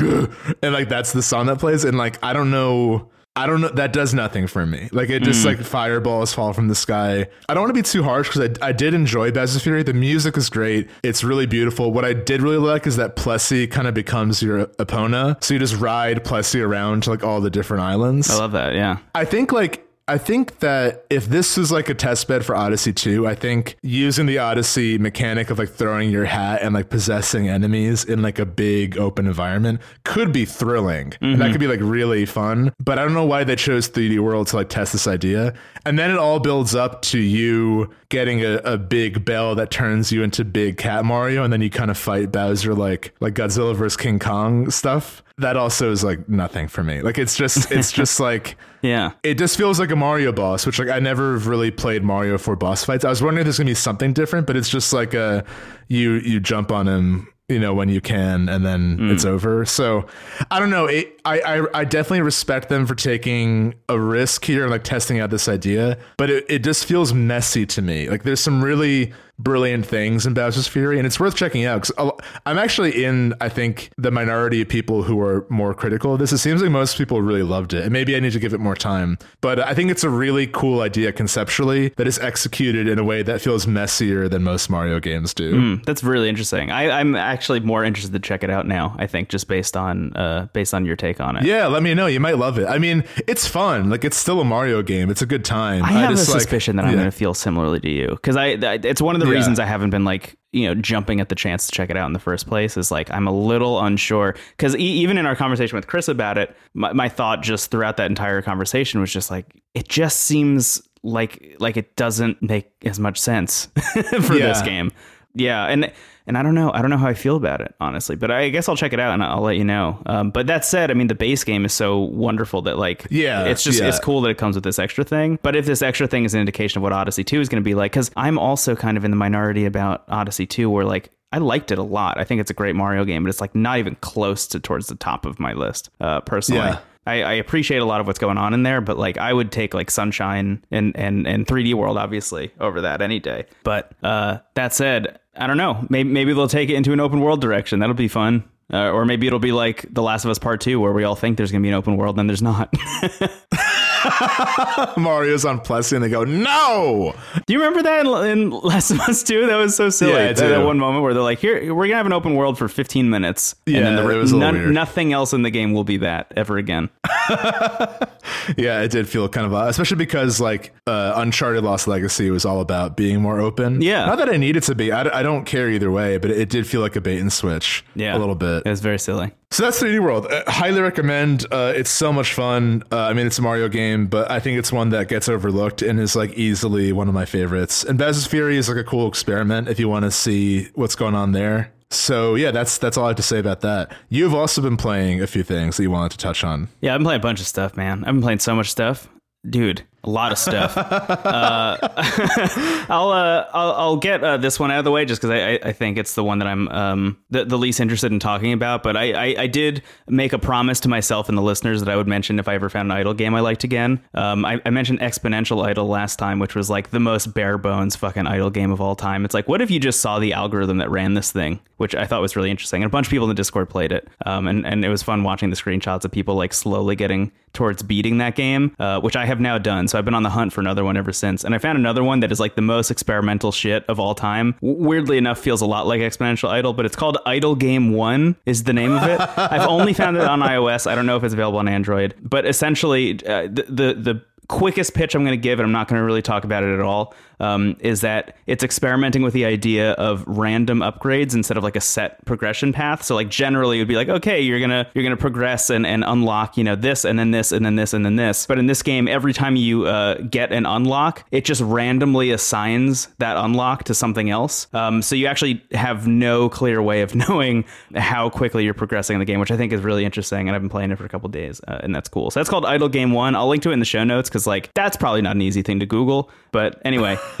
and like that's the song that plays, and like I don't know. I don't know. That does nothing for me. Like it just hmm. like fireballs fall from the sky. I don't want to be too harsh because I, I did enjoy Bowser's Fury. The music is great. It's really beautiful. What I did really like is that Plessie kind of becomes your Epona. So you just ride Plessie around to like all the different islands. I love that. Yeah. I think like I think that if this was like a test bed for Odyssey 2, I think using the Odyssey mechanic of like throwing your hat and like possessing enemies in like a big open environment could be thrilling. And that mm-hmm. could be like really fun. But I don't know why they chose 3D World to like test this idea. And then it all builds up to you getting a, a big bell that turns you into big cat Mario and then you kind of fight Bowser like like Godzilla vs. King Kong stuff. That also is like nothing for me. Like it's just it's just like Yeah. it just feels like a Mario boss, which like I never really played Mario for boss fights. I was wondering if there's gonna be something different, but it's just like a you you jump on him, you know, when you can, and then mm. it's over. So I don't know. It, I, I I definitely respect them for taking a risk here and like testing out this idea, but it, it just feels messy to me. Like there's some really brilliant things in Bowser's Fury, and it's worth checking out because I'm actually in, I think, the minority of people who are more critical of this. It seems like most people really loved it, and maybe I need to give it more time. But I think it's a really cool idea conceptually that is executed in a way that feels messier than most Mario games do. Mm, that's really interesting. I, am actually more interested to check it out now. I think just based on uh, based on your take on it. Yeah, let me know. You might love it. I mean, it's fun. Like it's still a Mario game. It's a good time. I have I just, a suspicion like, that I'm yeah. going to feel similarly to you because I, I, it's one of the. Reasons I haven't been like you know jumping at the chance to check it out in the first place is like i'm a little unsure. Because e- even in our conversation with chris about it my, my thought just throughout that entire conversation was just like it just seems like like it doesn't make as much sense for yeah. this game. Yeah and and I don't know. I don't know how I feel about it, honestly. But I guess I'll check it out and I'll let you know. Um, but that said, I mean, the base game is so wonderful that like, yeah, it's just yeah. it's cool that it comes with this extra thing. But if this extra thing is an indication of what Odyssey Two is going to be like, because I'm also kind of in the minority about Odyssey Two, where like I liked it a lot. I think it's a great Mario game, but it's like not even close to towards the top of my list, uh, personally. Yeah. I, I, appreciate a lot of what's going on in there, but like I would take like Sunshine and and and 3D World obviously over that any day. But uh, that said, I don't know. Maybe maybe they'll take it into an open world direction. That'll be fun. Uh, or maybe it'll be like The Last of Us Part Two, where we all think there's gonna be an open world, and then there's not. Mario's on Plessie and they go, no. Do you remember that in, in Last of Us 2? That was so silly. Yeah, that, that, one moment where they're like, here, we're going to have an open world for 15 minutes. Yeah, and then the, it was none, nothing else in the game will be that ever again. yeah, it did feel kind of odd, especially because like uh, Uncharted Lost Legacy was all about being more open. Yeah. Not that I need it to be. I, I don't care either way, but it, it did feel like a bait and switch yeah. a little bit. It was very silly. So that's 3D World. Uh, highly recommend. Uh, it's so much fun. Uh, I mean, it's a Mario game, but I think it's one that gets overlooked and is like easily one of my favorites. And Bowser's Fury is like a cool experiment if you want to see what's going on there. So yeah, that's that's all I have to say about that. You've also been playing a few things that you wanted to touch on. Yeah, I've been playing a bunch of stuff, man. I've been playing so much stuff, dude a lot of stuff. uh, I'll, uh, I'll, I'll get uh, this one out of the way just because I, I think it's the one that I'm um, the, the least interested in talking about. But I, I, I, did make a promise to myself and the listeners that I would mention if I ever found an idle game I liked again. Um, I, I, mentioned Exponential Idle last time, which was like the most bare bones fucking idle game of all time. It's like, what if you just saw the algorithm that ran this thing, which I thought was really interesting. And a bunch of people in the Discord played it, um, and and it was fun watching the screenshots of people like slowly getting towards beating that game, uh, which I have now done. So I've been on the hunt for another one ever since. And I found another one that is like the most experimental shit of all time. weirdly enough, feels a lot like Exponential Idle, but it's called Idle Game One is the name of it. I've only found it on iOS. I don't know if it's available on Android, but essentially uh, the, the the quickest pitch I'm going to give, and I'm not going to really talk about it at all, um, is that it's experimenting with the idea of random upgrades instead of like a set progression path. So like generally it would be like, okay, you're gonna you're gonna progress and, and unlock, you know, this and then this and then this and then this. But in this game, every time you uh, get an unlock, it just randomly assigns that unlock to something else. Um, so you actually have no clear way of knowing how quickly you're progressing in the game, which I think is really interesting. And I've been playing it for a couple days, uh, and that's cool. So that's called Idle Game One. I'll link to it in the show notes because like that's probably not an easy thing to Google. But anyway,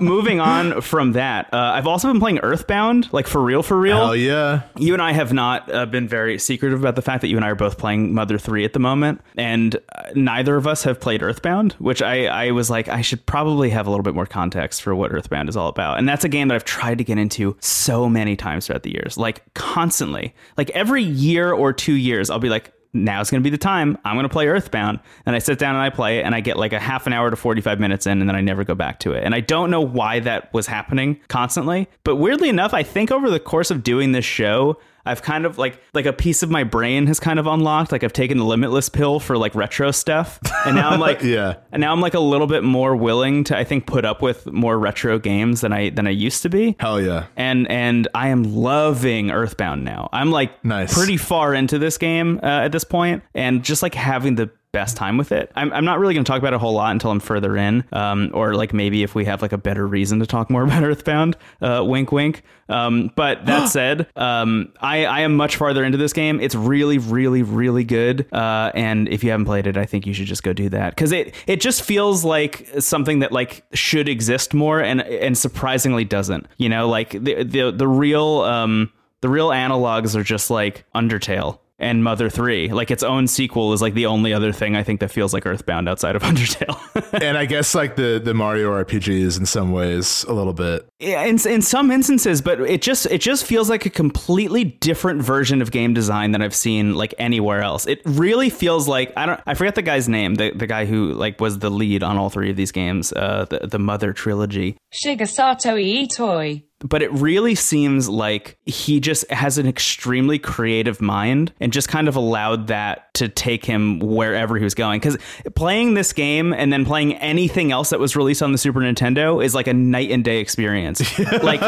moving on from that, uh, I've also been playing Earthbound, like for real, for real. Hell yeah! You and I have not uh, been very secretive about the fact that you and I are both playing Mother Three at the moment, and uh, neither of us have played Earthbound. Which I, I was like, I should probably have a little bit more context for what Earthbound is all about. And that's a game that I've tried to get into so many times throughout the years, like constantly. Like every year or two years, I'll be like, now's going to be the time I'm going to play Earthbound. And I sit down and I play it and I get like a half an hour to 45 minutes in and then I never go back to it. And I don't know why that was happening constantly. But weirdly enough, I think over the course of doing this show, I've kind of like like a piece of my brain has kind of unlocked. Like I've taken the limitless pill for like retro stuff, and now I'm like yeah, and now I'm like a little bit more willing to I think put up with more retro games than I than I used to be. Hell yeah! And and I am loving Earthbound now. I'm like nice. pretty far into this game uh, at this point, and just like having the best time with it. I'm, I'm not really going to talk about it a whole lot until I'm further in, um, or like maybe if we have like a better reason to talk more about Earthbound. Uh, wink, wink. Um, but that said, um, I, I am much farther into this game. It's really, really, really good. Uh, and if you haven't played it, I think you should just go do that because it it just feels like something that like should exist more and and surprisingly doesn't. You know, like the the the real um the real analogs are just like Undertale and Mother 3. Like its own sequel is like the only other thing I think that feels like Earthbound outside of Undertale. and I guess like the the Mario RPGs in some ways a little bit. Yeah, in, in some instances, but it just it just feels like a completely different version of game design than I've seen like anywhere else. It really feels like I don't I forget the guy's name, the the guy who like was the lead on all three of these games, uh, the the Mother trilogy. Shigesato Itoi but it really seems like he just has an extremely creative mind and just kind of allowed that to take him wherever he was going. Because playing this game and then playing anything else that was released on the super nintendo is like a night and day experience. Like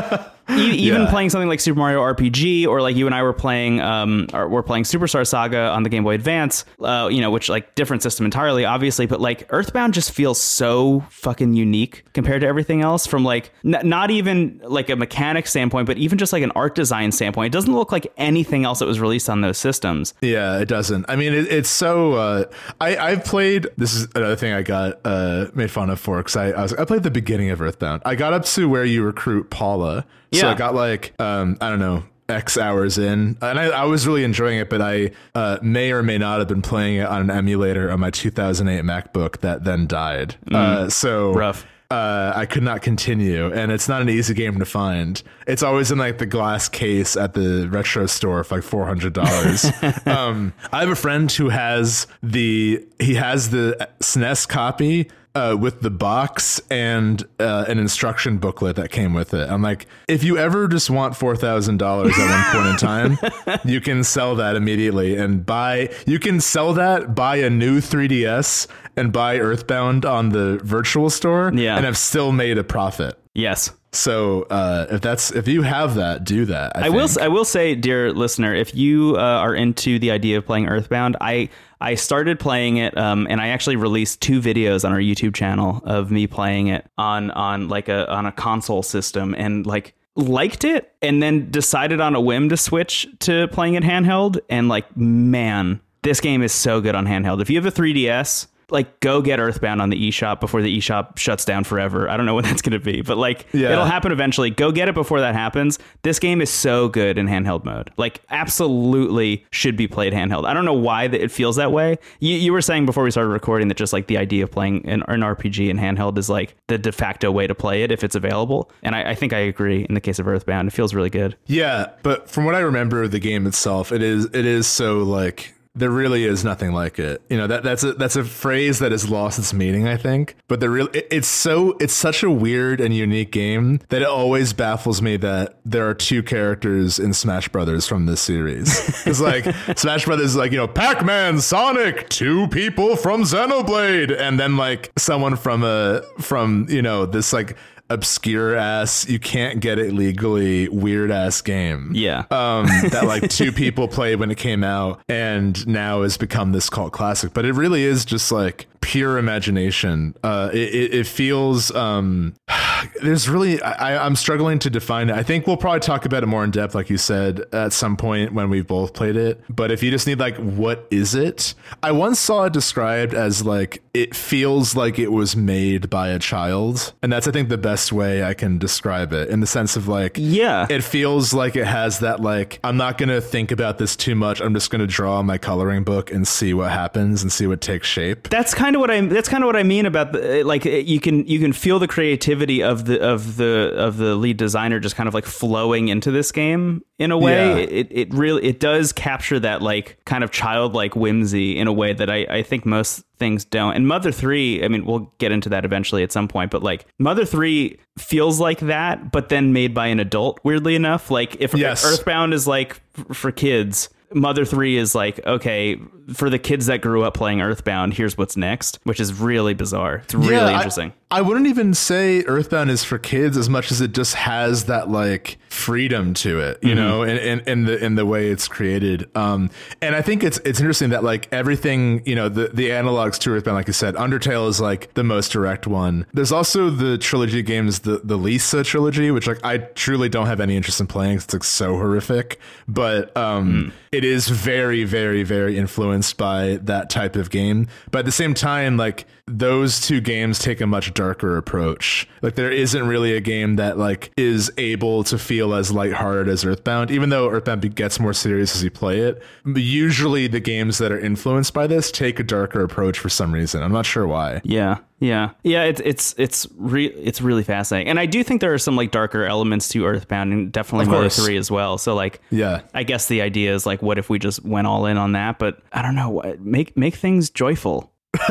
even Yeah. playing something like super mario rpg or like you and i were playing um or we're playing superstar saga on the game boy advance uh you know which like different system entirely obviously but like earthbound just feels so fucking unique compared to everything else from like n- not even like a mechanic standpoint but even just like an art design standpoint it doesn't look like anything else that was released on those systems Yeah, it doesn't. I mean, it, it's so. Uh, I I've played. This is another thing I got uh, made fun of for because I I, was, I played the beginning of Earthbound. I got up to where you recruit Paula. So I got like um I don't know. X hours in, and I, I was really enjoying it, but I uh, may or may not have been playing it on an emulator on my 2008 MacBook that then died. Uh, so Rough. uh, I could not continue, and it's not an easy game to find. It's always in like the glass case at the retro store for like four hundred dollars. um, I have a friend who has the he has the SNES copy. Uh, with the box and uh, an instruction booklet that came with it, I'm like, if you ever just want four thousand dollars at one point in time, you can sell that immediately and buy. You can sell that, buy a new 3ds, and buy Earthbound on the virtual store, Yeah. and have still made a profit. yes So uh, if that's if you have that, do that. I, I will. I will say, dear listener, if you uh, are into the idea of playing Earthbound, I I started playing it, um, and I actually released two videos on our YouTube channel of me playing it on on like a on a console system, and like liked it, and then decided on a whim to switch to playing it handheld, and like man, this game is so good on handheld. If you have a 3DS. Like go get Earthbound on the eShop before the eShop shuts down forever. I don't know when that's going to be, but like Yeah. it'll happen eventually. Go get it before that happens. This game is so good in handheld mode. Like absolutely should be played handheld. I don't know why that it feels that way. You, you were saying before we started recording that just like the idea of playing an, an RPG in handheld is like the de facto way to play it if it's available. And I, I think I agree in the case of Earthbound. It feels really good. Yeah, but from what I remember of the game itself, it is it is so like there really is nothing like it. You know that that's a that's a phrase that has lost its meaning, I think. But there really it, it's so it's such a weird and unique game that it always baffles me that there are two characters in Smash Brothers from this series. It's like Smash Brothers is like you know Pac Man, Sonic, two people from Xenoblade, and then like someone from a from you know this like obscure ass you can't get it legally weird ass game. Yeah. um that like two people played when it came out and now has become this cult classic. But it really is just like pure imagination. Uh it, it, it feels um there's really I, i'm struggling to define it. I think we'll probably talk about it more in depth like you said at some point when we've both played it. But if you just need like what is it? I once saw it described as like it feels like it was made by a child. And that's i think the best way i can describe it in the sense of like Yeah. it feels like it has that like i'm not gonna think about this too much i'm just gonna draw on my coloring book and see what happens and see what takes shape that's kind of what I that's kind of what I mean about the eh, like eh, you can you can feel the creativity of the of the of the lead designer just kind of like flowing into this game in a way Yeah. it it really it does capture that like kind of childlike whimsy in a way that I I think most things don't and Mother 3 I mean we'll get into that eventually at some point but like Mother 3 feels like that but then made by an adult weirdly enough like if, Yes. if Earthbound is like for kids Mother 3 is like, okay, for the kids that grew up playing Earthbound, here's what's next, which is really bizarre. It's really Yeah, interesting. I, wouldn't even say Earthbound is for kids as much as it just has that like freedom to it, Mm-hmm. you know, in, in, in the in the way it's created. Um, and I think it's it's interesting that like everything, you know, the the analogs to Earthbound, like you said, Undertale is like the most direct one. There's also the trilogy games, the the Lisa trilogy, which like I truly don't have any interest in playing. It's like so horrific, but um, it is very, very, very influenced by that type of game. But at the same time, like those two games take a much darker approach. Like there isn't really a game that like is able to feel as lighthearted as Earthbound, even though Earthbound gets more serious as you play it. Usually the games that are influenced by this take a darker approach for some reason. I'm not sure why. Yeah, yeah, yeah. It's it's it's re- it's really fascinating, and I do think there are some like darker elements to Earthbound, and definitely Mother. Three as well. So like, Yeah. I guess the idea is like, what if we just went all in on that? But I don't know. what- Make make things joyful.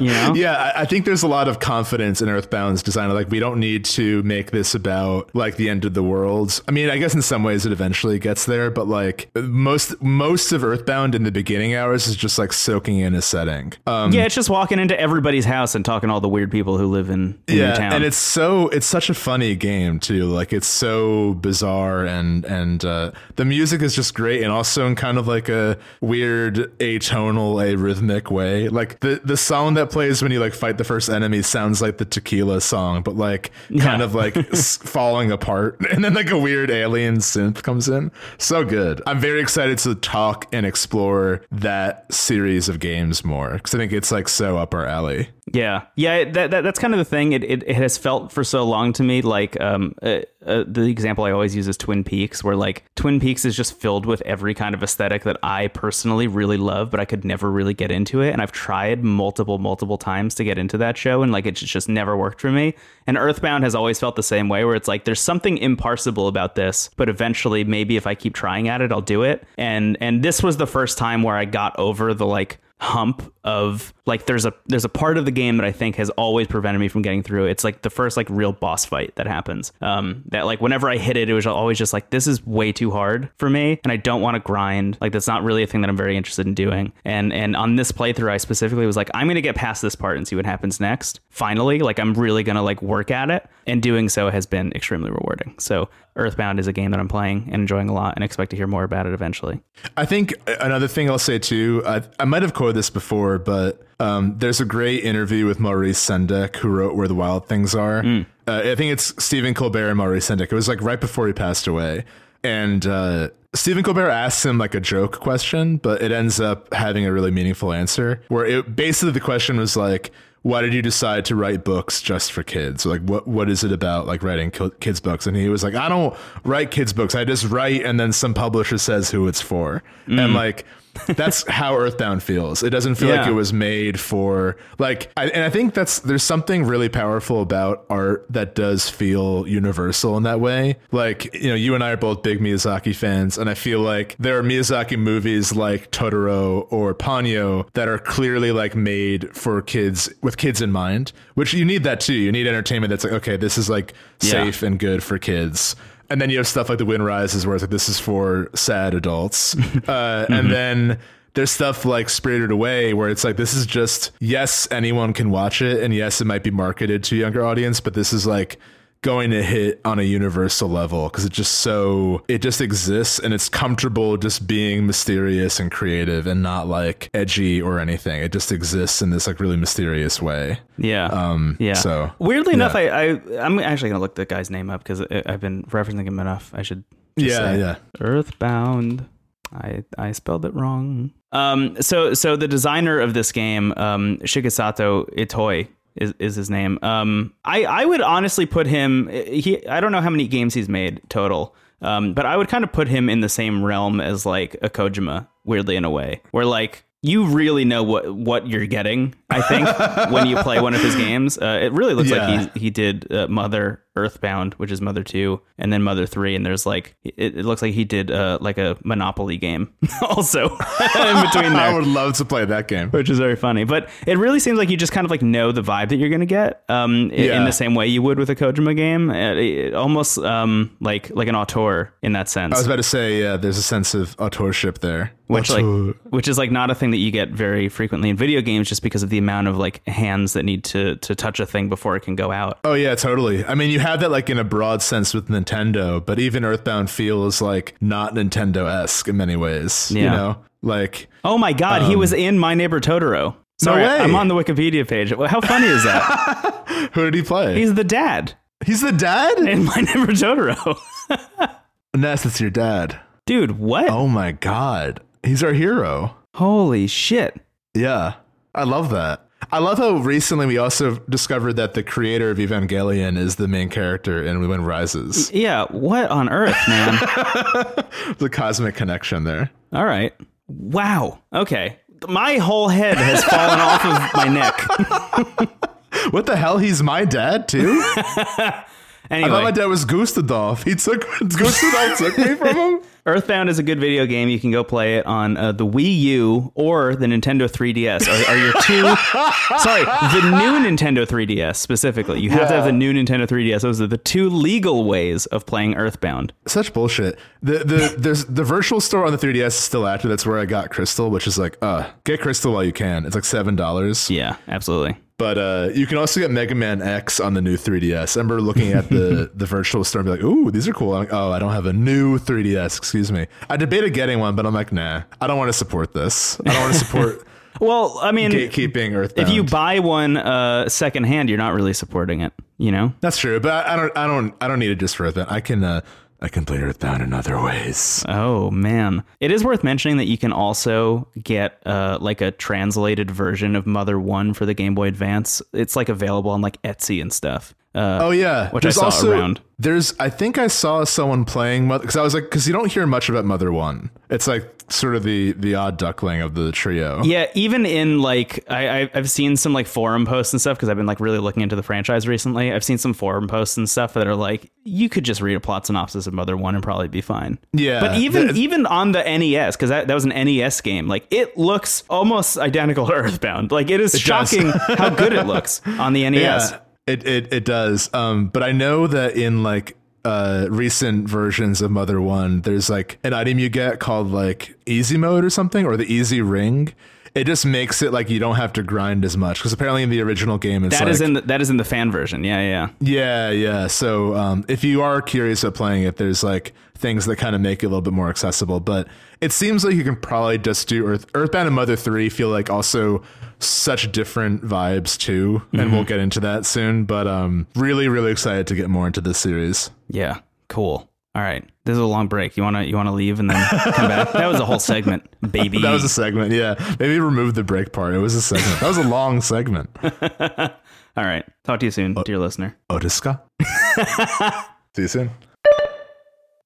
you know? Yeah, I think there's a lot of confidence in Earthbound's design. Like, we don't need to make this about like the end of the world. I mean, I guess in some ways it eventually gets there, but like most most of Earthbound in the beginning hours is just like soaking in a setting. Um, Yeah, it's just walking into everybody's house and talking to all the weird people who live in, in yeah, town. and it's so it's such a funny game too. Like it's so bizarre and and uh, the music is just great, and also in kind of like a weird atonal, arrhythmic way. Like the the song that plays when you like fight the first enemy sounds like the Tequila song, but like kind Yeah. of like s- falling apart, and then like a weird alien synth comes in. So good. I'm very excited to talk and explore that series of games more because I think it's like so up our alley. Yeah, yeah, that, that that's kind of the thing. It, it it has felt for so long to me like um uh, uh, the example I always use is Twin Peaks, where like Twin Peaks is just filled with every kind of aesthetic that I personally really love, but I could never really get into it. And I've tried multiple multiple times to get into that show, and like it's just never worked for me. And Earthbound has always felt the same way, where it's like there's something imparsible about this, but eventually maybe if I keep trying at it, I'll do it. And and this was the first time where I got over the like hump of like there's a there's a part of the game that I think has always prevented me from getting through. It's like the first like real boss fight that happens. Um that like whenever I hit it, it was always just like this is way too hard for me and I don't want to grind. Like that's not really a thing that I'm very interested in doing. And and on this playthrough I specifically was like I'm to get past this part and see what happens next. Finally, like I'm really to like work at it and doing so has been extremely rewarding. So Earthbound is a game that I'm playing and enjoying a lot and expect to hear more about it eventually. I think another thing I'll say too, I, I might have quoted this before, but um, there's a great interview with Maurice Sendak, who wrote Where the Wild Things Are. Uh, I think it's Stephen Colbert and Maurice Sendak. It was like right before he passed away. And uh, Stephen Colbert asks him like a joke question, but it ends up having a really meaningful answer where it basically the question was like, why did you decide to write books just for kids? Like, what what is it about like writing kids books? And he was like, I don't write kids books. I just write, and then some publisher says who it's for, and like. That's how Earthbound feels. It doesn't feel like it was made for like, I, and I think that's there's something really powerful about art that does feel universal in that way. Like, you know, you and I are both big Miyazaki fans, and I feel like there are Miyazaki movies like Totoro or Ponyo that are clearly like made for kids with kids in mind. Which you need that too. You need entertainment that's like, okay, this is like Yeah. safe and good for kids. And then you have stuff like The Wind Rises, where it's like this is for sad adults, uh, and then there's stuff like Spirited Away, where it's like this is just yes, anyone can watch it, and yes, it might be marketed to a younger audience, but this is like going to hit on a universal level because it just so it just exists and it's comfortable just being mysterious and creative and not like edgy or anything. It just exists in this like really mysterious way. Yeah. Um, yeah. So weirdly enough. I, I I'm actually gonna look the guy's name up because I've been referencing him enough. I should. just yeah, say. yeah. Earthbound. I I spelled it wrong. Um. So so the designer of this game, um, Shigesato Itoi. Is, is his name? Um, I, I would honestly put him. He I don't know how many games he's made total, um, but I would kind of put him in the same realm as like a Kojima, weirdly in a way, where like you really know what what you're getting. I think when you play one of his games, uh, it really looks Yeah. like he he did uh, Mother Earthbound, which is Mother Two, and then Mother Three, and there's like it, it looks like he did uh, like a Monopoly game also in between I would love to play that game. Which is very funny, but it really seems like you just kind of like know the vibe that you're gonna get, um, i- in the same way you would with a Kojima game. It, it almost um, like like an auteur in that sense. I was about to say, yeah, there's a sense of authorship there. which like which is like not a thing that you get very frequently in video games just because of the amount of like hands that need to to touch a thing before it can go out Oh yeah, totally. I mean, you have that like in a broad sense with Nintendo, but even Earthbound feels like not Nintendo esque in many ways. You know, like oh my god he was um, in my neighbor totoro sorry way. i'm on the wikipedia page how funny is that who did he play? he's the dad He's the dad. in my neighbor totoro Ness, it's your dad. dude what Oh my god, he's our hero. holy shit Yeah, I love that. I love how recently we also discovered that the creator of Evangelion is the main character in Wind Rises. Yeah, what on earth, man? the cosmic connection there. All right. Wow. Okay. My whole head has fallen off of my neck. What the hell? He's my dad too. I thought my dad was Gustadolf. He took Gustadolf took me from him. Earthbound is a good video game. You can go play it on uh, the Wii U or the Nintendo 3DS. Are, are your two? sorry, the new Nintendo 3DS specifically. You have to have the new Nintendo 3DS. Those are the two legal ways of playing Earthbound. Such bullshit. The the there's the virtual store on the 3DS is still active. That's where I got Crystal, which is like, uh, get Crystal while you can. It's like seven dollars. Yeah, absolutely. But uh, you can also get Mega Man X on the new 3DS. I remember looking at the, the virtual store and be like, ooh, these are cool. I'm like, oh, I don't have a new 3DS. Excuse me. I debated getting one, but I'm like, nah, I don't want to support this. I don't want to support Well, I mean, gatekeeping Earthbound. if you buy one uh, secondhand, you're not really supporting it. You know? That's true, but I I don't I don't I don't need it just for Earthbound. I can uh, I can play Earthbound in other ways. Oh man, it is worth mentioning that you can also get uh, like a translated version of Mother One for the Game Boy Advance. It's like available on like Etsy and stuff. Uh, Oh yeah, Which I saw around. There's, I think I saw someone playing Mother because I was like, because you don't hear much about Mother One. It's like sort of the the odd duckling of the trio. yeah, even in like I, I've seen some like forum posts and stuff because I've been like really looking into the franchise recently. I've seen some forum posts and stuff that are like you could just read a plot synopsis of Mother One and probably be fine. Yeah, But even even on the NES, because that, that was an NES game, like it looks almost identical to Earthbound. Like it is does. shocking how good it looks on the NES. Yeah, it it it does. Um, but I know that in like uh recent versions of Mother One, there's like an item you get called like Easy Mode or something, or the Easy Ring. It just makes it like you don't have to grind as much because apparently in the original game it's That like, is in the, that is in the fan version. Yeah, yeah. Yeah, yeah. So um, if you are curious about playing it, there's like things that kind of make it a little bit more accessible. But it seems like you can probably just do Earth, Earthbound and Mother Three. Feel like also such different vibes too, and we'll get into that soon. But um, really, really excited to get more into this series. Yeah. Cool. All right. This is a long break. You wanna you wanna leave and then come back? That was a whole segment, baby. That was a segment. Yeah, maybe remove the break part. It was a segment. That was a long segment. All right. Talk to you soon, dear listener. Otiska. See you soon.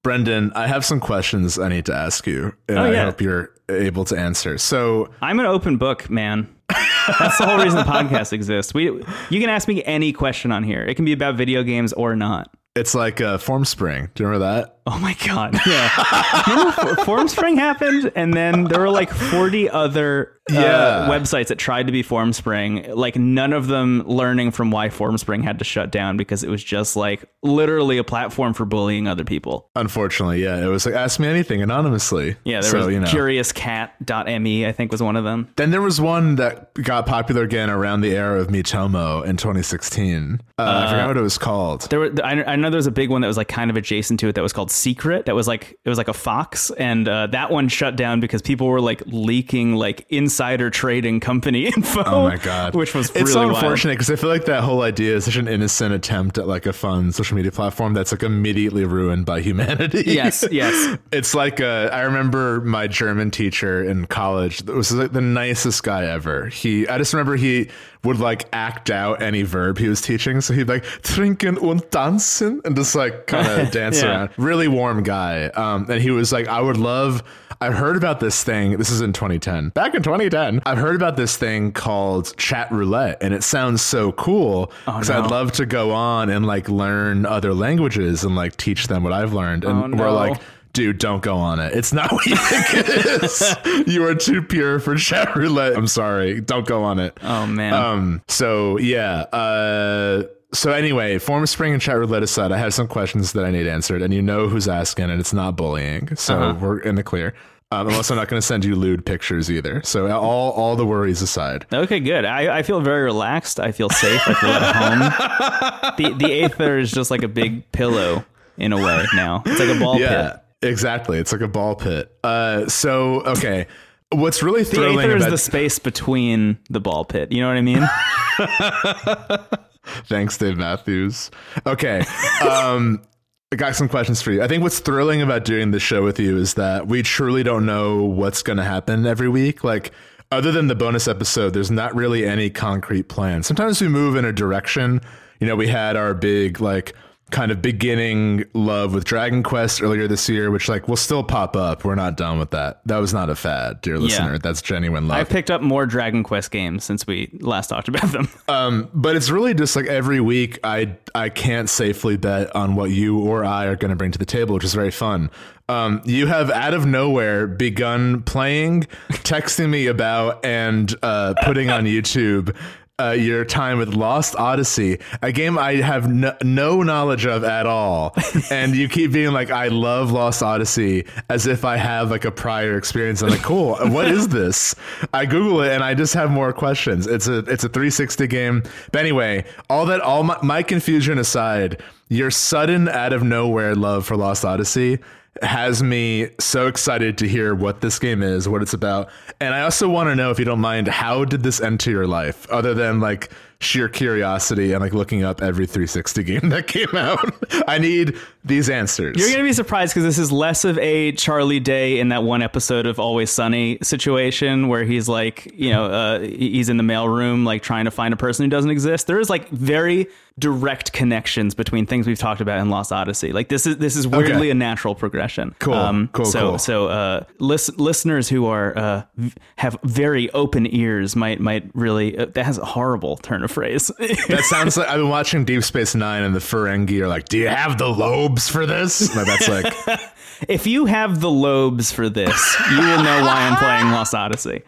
Brendan, I have some questions I need to ask you, and Oh, I hope you're able to answer. So, I'm an open book, man. That's the whole reason the podcast exists. We you can ask me any question on here. It can be about video games or not. It's like uh, Formspring. Do you remember that? Oh my god! Yeah, Remember F- Formspring happened, and then there were like forty other uh, Yeah. websites that tried to be Formspring. Like none of them learning from why Formspring had to shut down because it was just like literally a platform for bullying other people. Unfortunately, yeah. It was like ask me anything anonymously. Yeah, there so, was you know. CuriousCat.me. I think was one of them. Then there was one that got popular again around the era of Miitomo in 2016. Uh, I forgot what it was called. There were I, I know there was a big one that was like kind of adjacent to it that was called Secret. That was like it was like a fox, and uh, that one shut down because people were like leaking like insider trading company info. Oh my god, which was it's really so unfortunate because I feel like that whole idea is such an innocent attempt at like a fun social media platform that's like immediately ruined by humanity. Yes, yes. It's like uh, I remember my German teacher in college. That was like the nicest guy ever. He, I just remember he would like act out any verb he was teaching. So he'd like trinken und tanzen and just like kind of dance Yeah. around. Really warm guy. Um, and he was like, I would love. I've heard about this thing. This is in 2010. Back in 2010, I've heard about this thing called chat roulette, and it sounds so cool because no. I'd love to go on and like learn other languages and like teach them what I've learned. And Oh, we're like, dude, don't go on it. It's not what you think it is. you are too pure for chat roulette. I'm sorry. Don't go on it. Oh man. Um. So yeah. Uh. So anyway, Formspring and chat roulette aside, I have some questions that I need answered, and you know who's asking, and it's not bullying, so Uh-huh. we're in the clear. Um, I'm also not going to send you lewd pictures either. So all all the worries aside, Okay, good. I, I feel very relaxed. I feel safe. I feel at home. the the Aether is just like a big pillow in a way now. It's like a ball yeah, pit. Exactly. It's like a ball pit. Uh. So okay, what's really The thrilling Aether is about the space between the ball pit. You know what I mean? Thanks, Dave Matthews. Okay. Um, I got some questions for you. I think what's thrilling about doing this show with you is that we truly don't know what's going to happen every week. Like, other than the bonus episode, there's not really any concrete plan. Sometimes we move in a direction. You know, we had our big like kind of beginning love with Dragon Quest earlier this year, which like will still pop up. We're not done with that. That was not a fad, dear listener. That's genuine love. I've picked up more Dragon Quest games since we last talked about them. Um, but it's really just like every week I I can't safely bet on what you or I are going to bring to the table, which is very fun. Um, you have out of nowhere begun playing, texting me about, and uh, putting on YouTube uh, your time with Lost Odyssey, a game I have no, no knowledge of at all. and you keep being like, I love Lost Odyssey as if I have like a prior experience. I'm like, cool, what is this? I Google it and I just have more questions. It's a it's a 360 game. But anyway, all that all my, my confusion aside, your sudden out of nowhere love for Lost Odyssey has me so excited to hear what this game is, what it's about. And I also want to know if you don't mind, how did this enter your life other than like sheer curiosity and like looking up every 360 game that came out? I need these answers. You're gonna be surprised because this is less of a Charlie Day in that one episode of Always Sunny situation where he's like, you know, uh, he's in the mailroom like trying to find a person who doesn't exist. There is like very direct connections between things we've talked about in Lost Odyssey. Like this is this is weirdly Okay. a natural progression. Cool, cool, so cool. so uh, lis- listeners who are uh, have very open ears might might really uh, that has a horrible turn of phrase. that sounds like I've been watching Deep Space Nine and the Ferengi are like, Do you have the lobes for this? Like, that's like if you have the lobes for this, you will know why I'm playing Lost Odyssey.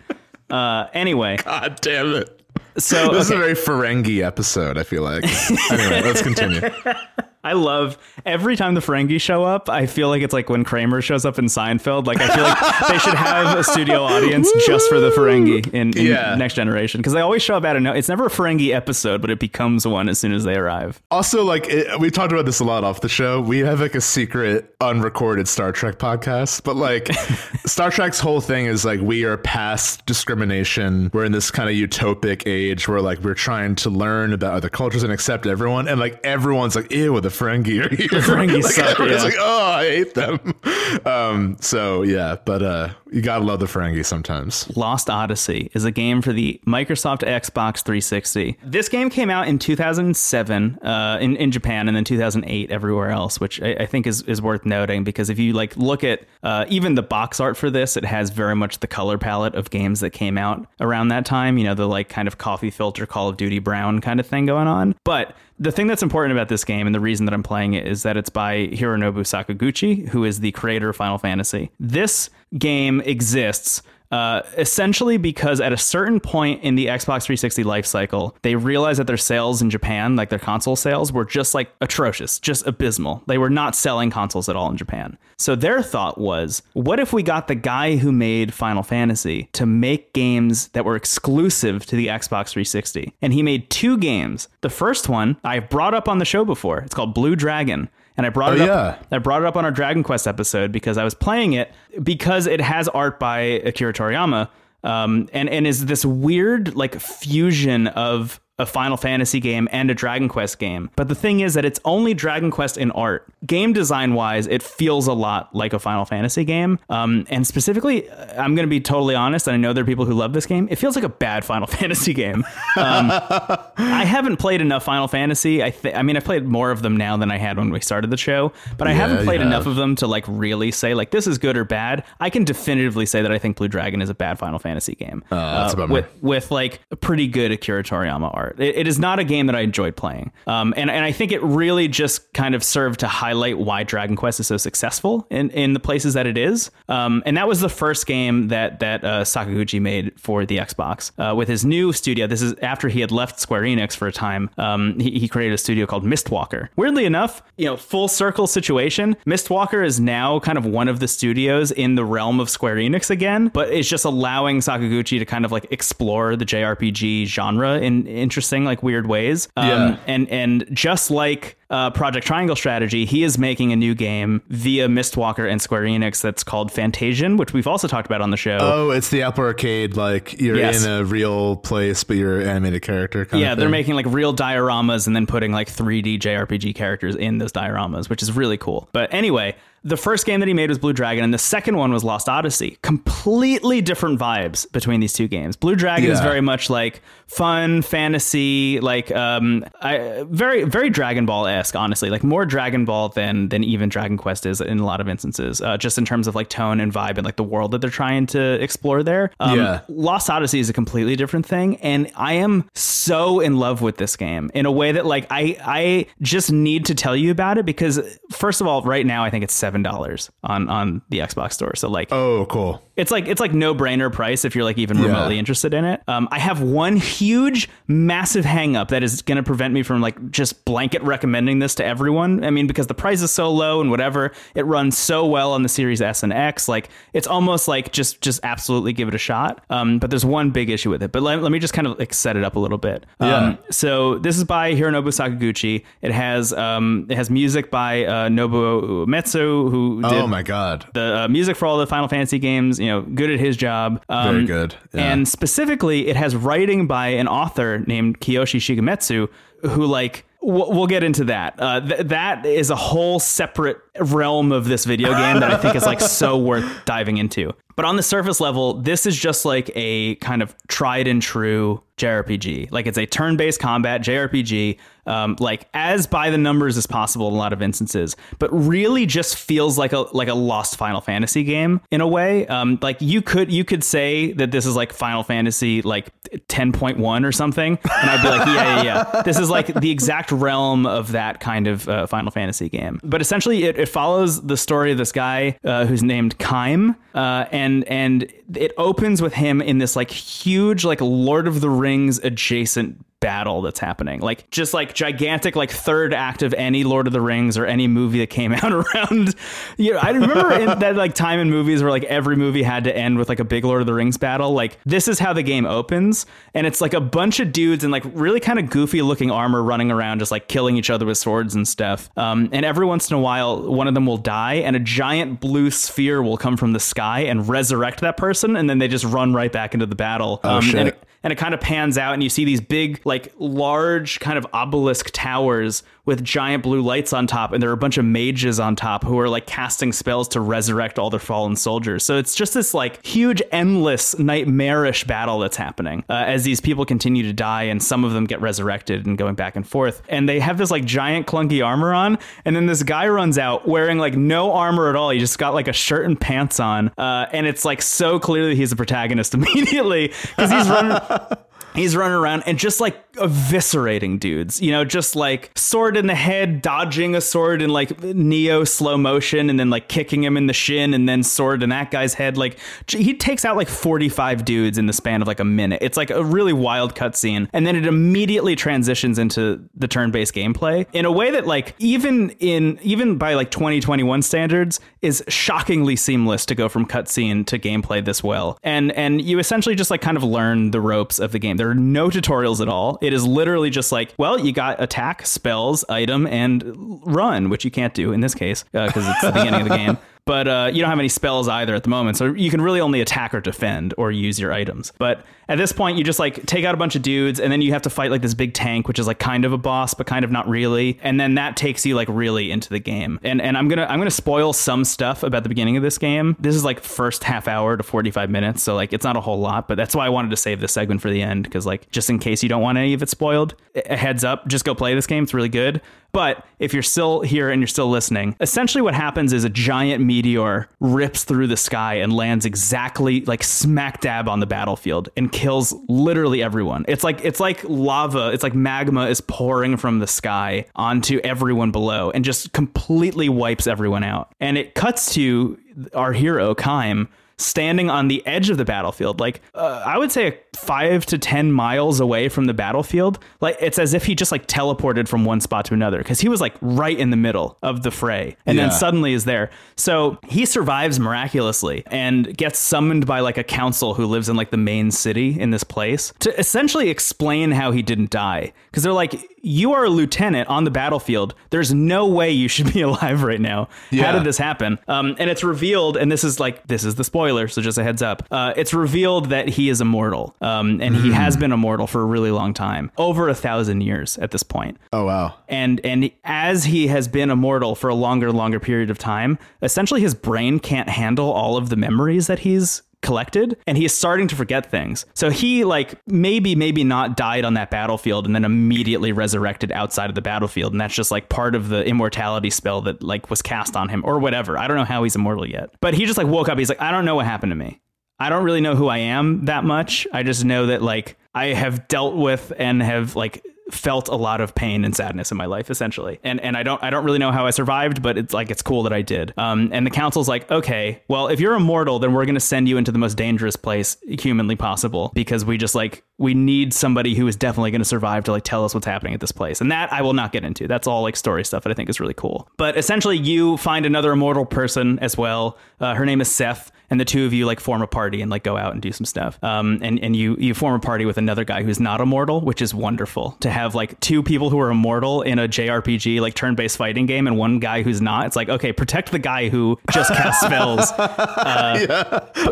Uh, anyway, God damn it. so This is a very Ferengi episode, I feel like. anyway, let's continue. I love every time the Ferengi show up. I feel like it's like when Kramer shows up in Seinfeld. Like I feel like they should have a studio audience just for the Ferengi in, in Yeah. Next Generation because they always show up out of no. It's never a Ferengi episode, but it becomes one as soon as they arrive. Also, like it, we talked about this a lot off the show. We have like a secret unrecorded Star Trek podcast, but like Star Trek's whole thing is like we are past discrimination. We're in this kind of utopic age where like we're trying to learn about other cultures and accept everyone, and like everyone's like, ew, the Ferengi are here. The Ferengi like, suck, yeah. like, oh, I hate them. Um, so yeah, but uh, you gotta love the Ferengi sometimes. Lost Odyssey is a game for the Microsoft Xbox 360. This game came out in 2007 uh, in, in Japan and then 2008 everywhere else, which I, I think is, is worth noting because if you like look at uh, even the box art for this, it has very much the color palette of games that came out around that time. You know, the like kind of coffee filter Call of Duty brown kind of thing going on. But the thing that's important about this game and the reason that I'm playing it is that it's by Hironobu Sakaguchi, who is the creator of Final Fantasy. This game exists uh, essentially because at a certain point in the Xbox 360 life cycle, they realized that their sales in Japan, like their console sales, were just like atrocious, just abysmal. They were not selling consoles at all in Japan. So their thought was, what if we got the guy who made Final Fantasy to make games that were exclusive to the Xbox 360? And he made two games. The first one I've brought up on the show before. It's called Blue Dragon. And I brought Oh, it up. yeah. I brought it up on our Dragon Quest episode because I was playing it because it has art by Akira Toriyama, um, and and is this weird like fusion of a Final Fantasy game and a Dragon Quest game. But the thing is that it's only Dragon Quest in art. Game design wise, it feels a lot like a Final Fantasy game. Um, and specifically, I'm going to be totally honest, and I know there are people who love this game. It feels like a bad Final Fantasy game. Um, I haven't played enough Final Fantasy. I th- I mean, I've played more of them now than I had when we started the show, but I Yeah, haven't played enough have. of them to like really say like this is good or bad. I can definitively say that I think Blue Dragon is a bad Final Fantasy game. Oh, that's a bummer. with with like a pretty good Akira Toriyama art. It, it is not a game that I enjoyed playing, um, and and I think it really just kind of served to highlight why Dragon Quest is so successful in in the places that it is. Um, and that was the first game that that uh, Sakaguchi made for the Xbox uh, with his new studio. This is after he had left Square Enix for a time. Um, he, he created a studio called Mistwalker. Weirdly enough, you know, full circle situation. Mistwalker is now kind of one of the studios in the realm of Square Enix again, but it's just allowing Sakaguchi to kind of like explore the JRPG genre in interesting, like weird ways. Um, Yeah. And and just like uh, Project Triangle Strategy, he is making a new game via Mistwalker and Square Enix that's called Fantasian, which we've also talked about on the show. Oh, it's the Apple Arcade. Like you're Yes. in a real place, but you're an animated character. Kind yeah, they're making like real dioramas and then putting like 3D JRPG characters in those dioramas, which is really cool. But anyway, the first game that he made was Blue Dragon, and the second one was Lost Odyssey. Completely different vibes between these two games. Blue Dragon is very much like fun fantasy, like um, I, very very Dragon Ball esque. Honestly, like more Dragon Ball than than even Dragon Quest is in a lot of instances. Uh, just in terms of like tone and vibe and like the world that they're trying to explore there. Um, Yeah. Lost Odyssey is a completely different thing, and I am so in love with this game in a way that like I I just need to tell you about it because first of all, right now I think it's seven dollars on on the Xbox store. So like Oh, cool. It's like it's like no brainer price if you're like even remotely interested in it. Um, I have one huge, massive hang up that is going to prevent me from like just blanket recommending this to everyone. I mean, because the price is so low and whatever, it runs so well on the Series S and X. Like it's almost like just just absolutely give it a shot. Um, but there's one big issue with it. But let, let me just kind of like set it up a little bit. Yeah. Um, so this is by Hironobu Sakaguchi. It has um, it has music by uh, Nobuo Uematsu, who did Oh my god. the uh, music for all the Final Fantasy games. You know, good at his job. Um, Very good, yeah. And specifically, it has writing by an author named Kiyoshi Shigematsu, who like. We'll we'll get into that. Uh, th- that is a whole separate realm of this video game that I think is like so worth diving into. But on the surface level, this is just like a kind of tried and true JRPG. Like it's a turn-based combat JRPG, um, like as by the numbers as possible in a lot of instances, but really just feels like a like a lost Final Fantasy game in a way. Um, like you could you could say that this is like Final Fantasy like 10.1 or something, and I'd be like, yeah, yeah, yeah. This is like the exact realm of that kind of uh, Final Fantasy game. But essentially, it, it follows the story of this guy uh, who's named Kaim, uh, and and it opens with him in this like huge like Lord of the Rings adjacent battle that's happening. Like just like gigantic like third act of any lord of the rings or any movie that came out around you know i remember in that like time in movies where like every movie had to end with like a big lord of the rings battle. Like this is how the game opens and it's like a bunch of dudes in like really kind of goofy looking armor running around just like killing each other with swords and stuff. Um, and every once in a while one of them will die and a giant blue sphere will come from the sky and resurrect that person and then they just run right back into the battle. Um, shit. And it, kind of pans out and you see these big like large kind of obelisk towers with giant blue lights on top and there are a bunch of mages on top who are like casting spells to resurrect all their fallen soldiers. So it's just this like huge endless nightmarish battle that's happening uh, as these people continue to die and some of them get resurrected and going back and forth. And they have this like giant clunky armor on and then this guy runs out wearing like no armor at all. He just got like a shirt and pants on uh, and it's like so clear that he's the protagonist immediately because he's running He's running around and just like eviscerating dudes, you know, just like sword in the head, dodging a sword in like neo slow motion, and then like kicking him in the shin, and then sword in that guy's head. Like he takes out like 45 dudes in the span of like a minute. It's like a really wild cutscene. And then it immediately transitions into the turn based gameplay in a way that, like, even in, even by like 2021 standards, is shockingly seamless to go from cutscene to gameplay this well. And, and you essentially just like kind of learn the ropes of the game. There are no tutorials at all. It is literally just like, well, you got attack, spells, item, and run, which you can't do in this case uh, because it's the beginning of the game. But uh, you don't have any spells either at the moment, so you can really only attack or defend or use your items. But at this point, you just like take out a bunch of dudes, and then you have to fight like this big tank, which is like kind of a boss, but kind of not really. And then that takes you like really into the game. And and I'm gonna I'm gonna spoil some stuff about the beginning of this game. This is like first half hour to 45 minutes, so like it's not a whole lot. But that's why I wanted to save this segment for the end because like just in case you don't want any of it spoiled, a heads up, just go play this game. It's really good. But if you're still here and you're still listening, essentially what happens is a giant meteor rips through the sky and lands exactly like smack dab on the battlefield and kills literally everyone. It's like it's like lava, it's like magma is pouring from the sky onto everyone below and just completely wipes everyone out. And it cuts to our hero Kaim standing on the edge of the battlefield, like uh, I would say five to 10 miles away from the battlefield. Like it's as if he just like teleported from one spot to another because he was like right in the middle of the fray and Yeah. then suddenly is there. So he survives miraculously and gets summoned by like a council who lives in like the main city in this place to essentially explain how he didn't die. Because they're like, you are a lieutenant on the battlefield. There's no way you should be alive right now. How did this happen? Um, and it's revealed, and this is like, this is the spoiler, so just a heads up. Uh, it's revealed that he is immortal. Um, and he has been immortal for a really long time, over a thousand years at this point. Oh wow. and and as he has been immortal for a longer longer period of time essentially his brain can't handle all of the memories that he's collected and he is starting to forget things. So he like maybe maybe not died on that battlefield and then immediately resurrected outside of the battlefield. And that's just like part of the immortality spell that like was cast on him or whatever. I don't know how he's immortal yet. But he just like woke up. He's like i don't know what happened to me I don't really know who I am that much. I just know that like I have dealt with and have like felt a lot of pain and sadness in my life essentially. And and I don't I don't really know how I survived, but it's like it's cool that I did. Um and the council's like, "Okay, well, if you're immortal, then we're going to send you into the most dangerous place humanly possible because we just like we need somebody who is definitely going to survive to like tell us what's happening at this place." And that I will not get into. That's all like story stuff that I think is really cool. But essentially you find another immortal person as well. Uh, her name is Seth and the two of you like form a party and like go out and do some stuff. Um, and and you you form a party with another guy who's not immortal, which is wonderful to have like two people who are immortal in a JRPG like turn-based fighting game, and one guy who's not. It's like okay, protect the guy who just casts spells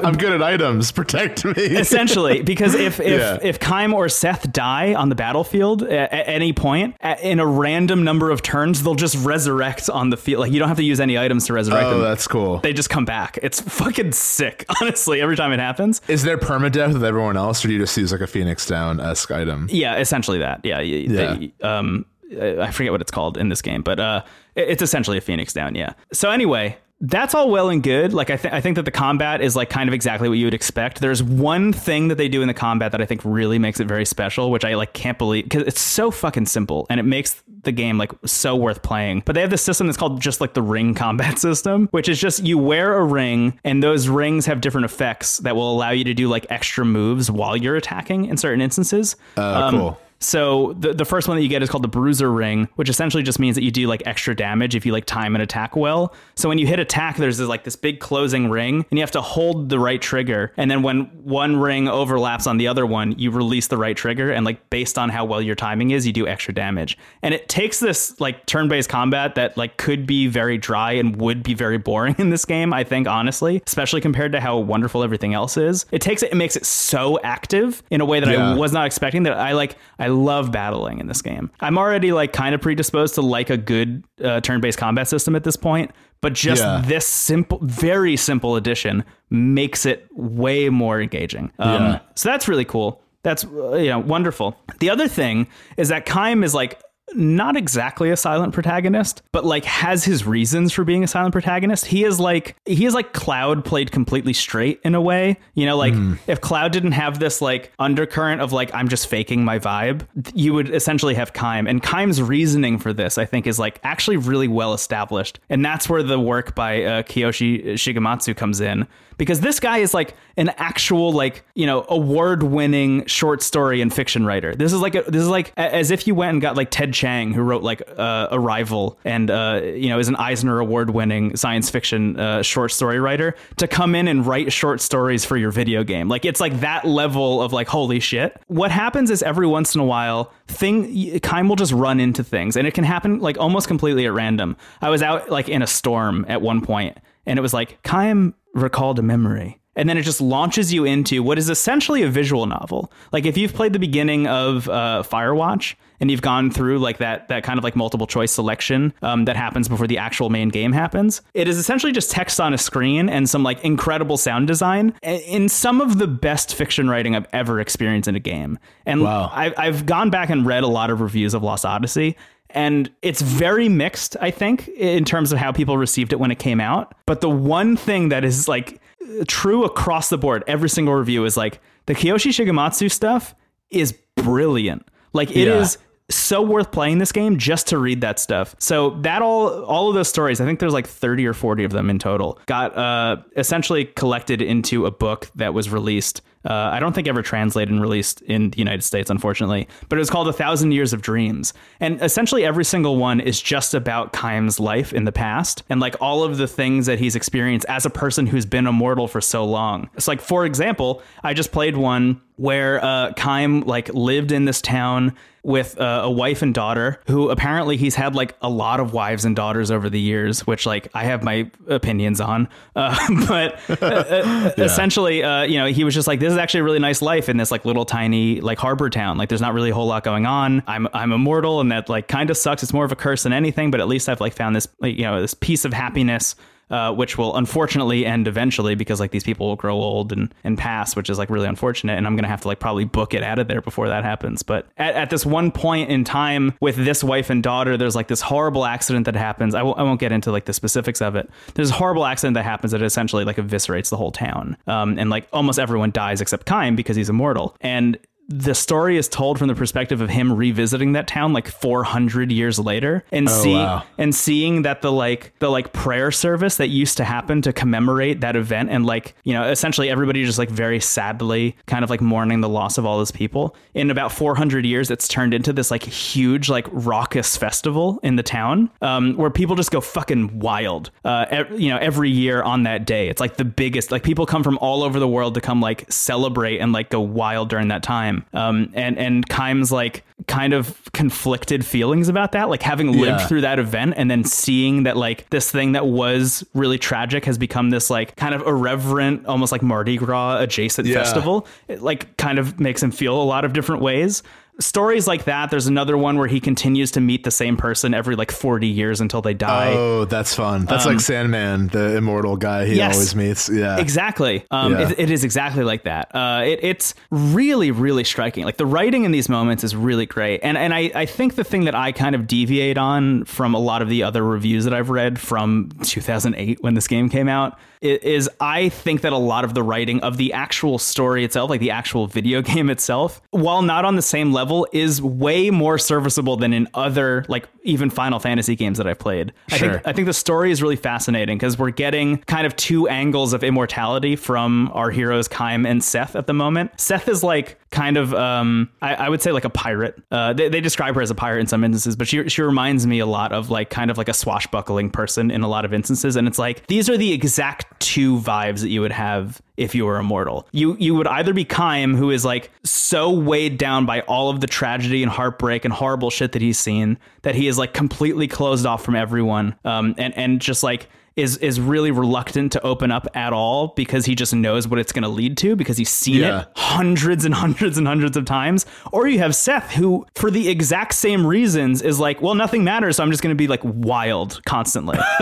I'm good at items. Protect me. essentially because if if Yeah. if Kaim or Seth die on the battlefield at, at any point at, in a random number of turns, they'll just resurrect on the field. Like you don't have to use any items to resurrect them. oh, them. that's cool. they just come back. It's fucking sick, honestly. Every time it happens. Is there permadeath with everyone else, or do you just use like a Phoenix Down esque item? Yeah, essentially that. Yeah, y- they- um, I forget what it's called in this game, but uh, it's essentially a Phoenix Down. Yeah. So anyway, that's all well and good. Like I, th- I think that the combat is like kind of exactly what you would expect. There's one thing that they do in the combat that I think really makes it very special, which I like can't believe because it's so fucking simple and it makes the game like so worth playing. But they have this system that's called just like the ring combat system, which is just you wear a ring and those rings have different effects that will allow you to do like extra moves while you're attacking in certain instances. Uh, cool. So the the first one that you get is called the Bruiser Ring, which essentially just means that you do like extra damage if you like time an attack well. So when you hit attack, there's this, like this big closing ring, and you have to hold the right trigger. And then when one ring overlaps on the other one, you release the right trigger, and like based on how well your timing is, you do extra damage. And it takes this like turn-based combat that like could be very dry and would be very boring in this game. I think honestly, especially compared to how wonderful everything else is. It takes it, it makes it so active in a way that I was not expecting that I like I love battling in this game. I'm already like kind of predisposed to like a good uh, turn-based combat system at this point, but just Yeah. this simple very simple addition makes it way more engaging. Um, Yeah. so that's really cool. That's uh, you know wonderful. The other thing is that Kaim is like not exactly a silent protagonist, but like has his reasons for being a silent protagonist. He is like he is like Cloud played completely straight in a way. You know, like if Cloud didn't have this like undercurrent of like I'm just faking my vibe, you would essentially have Kaim. And Kaim's reasoning for this, I think, is like actually really well established. And that's where the work by uh, Kiyoshi Shigematsu comes in because this guy is like an actual like you know award-winning short story and fiction writer. This is like a, this is like a- as if you went and got like Ted Chiang who wrote like uh, Arrival and uh, you know is an Eisner award-winning science fiction uh, short story writer to come in and write short stories for your video game. Like it's like that level of like holy shit. What happens is every once in a while thing Kaim will just run into things and it can happen like almost completely at random. I was out like in a storm at one point and it was like Kaim recalled a memory. And then it just launches you into what is essentially a visual novel. Like if you've played the beginning of uh, Firewatch and you've gone through like that that kind of like multiple choice selection um, that happens before the actual main game happens, it is essentially just text on a screen and some like incredible sound design in some of the best fiction writing I've ever experienced in a game. And Wow. I, I've gone back and read a lot of reviews of Lost Odyssey, and it's very mixed, I think, in terms of how people received it when it came out. But the one thing that is like true across the board, every single review is like the Kiyoshi Shigematsu stuff is brilliant. Like it is Yeah. so worth playing this game just to read that stuff. So that all all of those stories, I think there's like 30 or 40 of them in total, got uh essentially collected into a book that was released Uh, I don't think ever translated and released in the United States, unfortunately. But it was called A Thousand Years of Dreams. And essentially, every single one is just about Kaim's life in the past and like all of the things that he's experienced as a person who's been immortal for so long. It's like, for example, I just played one where uh, Kaim like lived in this town with uh, a wife and daughter who apparently he's had like a lot of wives and daughters over the years, which like I have my opinions on. Uh, but uh, uh, Yeah. essentially, uh, you know, he was just like, this is actually a really nice life in this like little tiny like harbor town. Like, there's not really a whole lot going on. I'm I'm immortal, and that like kind of sucks. It's more of a curse than anything, but at least I've like found this like, you know this piece of happiness uh, which will unfortunately end eventually because like these people will grow old and, and pass, which is like really unfortunate. And I'm gonna have to like probably book it out of there before that happens. But at, at this one point in time with this wife and daughter, there's like this horrible accident that happens. I w- I won't get into like the specifics of it. There's a horrible accident that happens that essentially like eviscerates the whole town. Um, and like almost everyone dies except Kaim because he's immortal. And the story is told from the perspective of him revisiting that town like 400 years later and Oh, see wow. and seeing that the like the like prayer service that used to happen to commemorate that event and like you know essentially everybody just like very sadly kind of like mourning the loss of all those people. In about 400 years it's turned into this like huge like raucous festival in the town um, where people just go fucking wild uh, ev- you know every year on that day. It's like the biggest like people come from all over the world to come like celebrate and like go wild during that time um, and and Kaim's like kind of conflicted feelings about that like having lived Yeah. through that event and then seeing that like this thing that was really tragic has become this like kind of irreverent almost like mardi gras adjacent Yeah. festival it like kind of makes him feel a lot of different ways stories like that there's another one where he continues to meet the same person every like 40 years until they die Oh, that's fun. That's like Sandman, the immortal guy he Um, yes. always meets. Yeah. Exactly. Um, Yeah. it, it is exactly like that. Uh, it, it's really, really striking. Like the writing in these moments is really great. And and I, I think the thing that I kind of deviate on from a lot of the other reviews that I've read from 2008 when this game came out is I think that a lot of the writing of the actual story itself, like the actual video game itself, while not on the same level, is way more serviceable than in other like even Final Fantasy games that I've played. I Sure. think I think the story is really fascinating because we're getting kind of two angles of immortality from our heroes Kaim and Seth at the moment. Seth is like kind of um I, I would say like a pirate. Uh they, they describe her as a pirate in some instances, but she she reminds me a lot of like kind of like a swashbuckling person in a lot of instances. And it's like these are the exact two vibes that you would have if you were immortal. You you would either be Kaim, who is like so weighed down by all of the tragedy and heartbreak and horrible shit that he's seen that he is like completely closed off from everyone, um, and and just like is is really reluctant to open up at all because he just knows what it's going to lead to because he's seen Yeah. it hundreds and hundreds and hundreds of times. Or you have Seth, who for the exact same reasons is like, well, nothing matters, so I'm just going to be like wild constantly.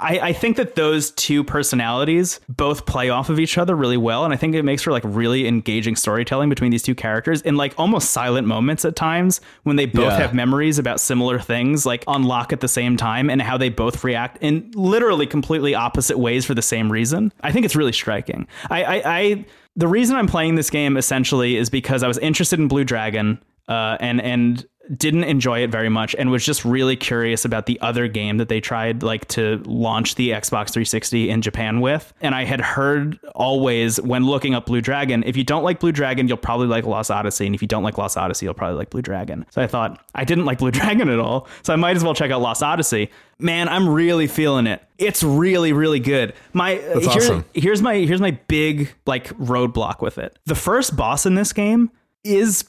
I, I think that those two personalities both play off of each other really well, and I think it makes for like really engaging storytelling between these two characters in like almost silent moments at times when they both Yeah. have memories about similar things like unlock at the same time and how they both react in literally completely opposite ways for the same reason. I think it's really striking. I, I, I the reason I'm playing this game essentially is because I was interested in Blue Dragon, uh, and and didn't enjoy it very much and was just really curious about the other game that they tried like to launch the Xbox 360 in Japan with. And I had heard always when looking up Blue Dragon, if you don't like Blue Dragon, you'll probably like Lost Odyssey. And if you don't like Lost Odyssey, you'll probably like Blue Dragon. So I thought I didn't like Blue Dragon at all. So I might as well check out Lost Odyssey. Man, I'm really feeling it. It's really, really good. My That's here- awesome. here's my here's my big like roadblock with it. The first boss in this game is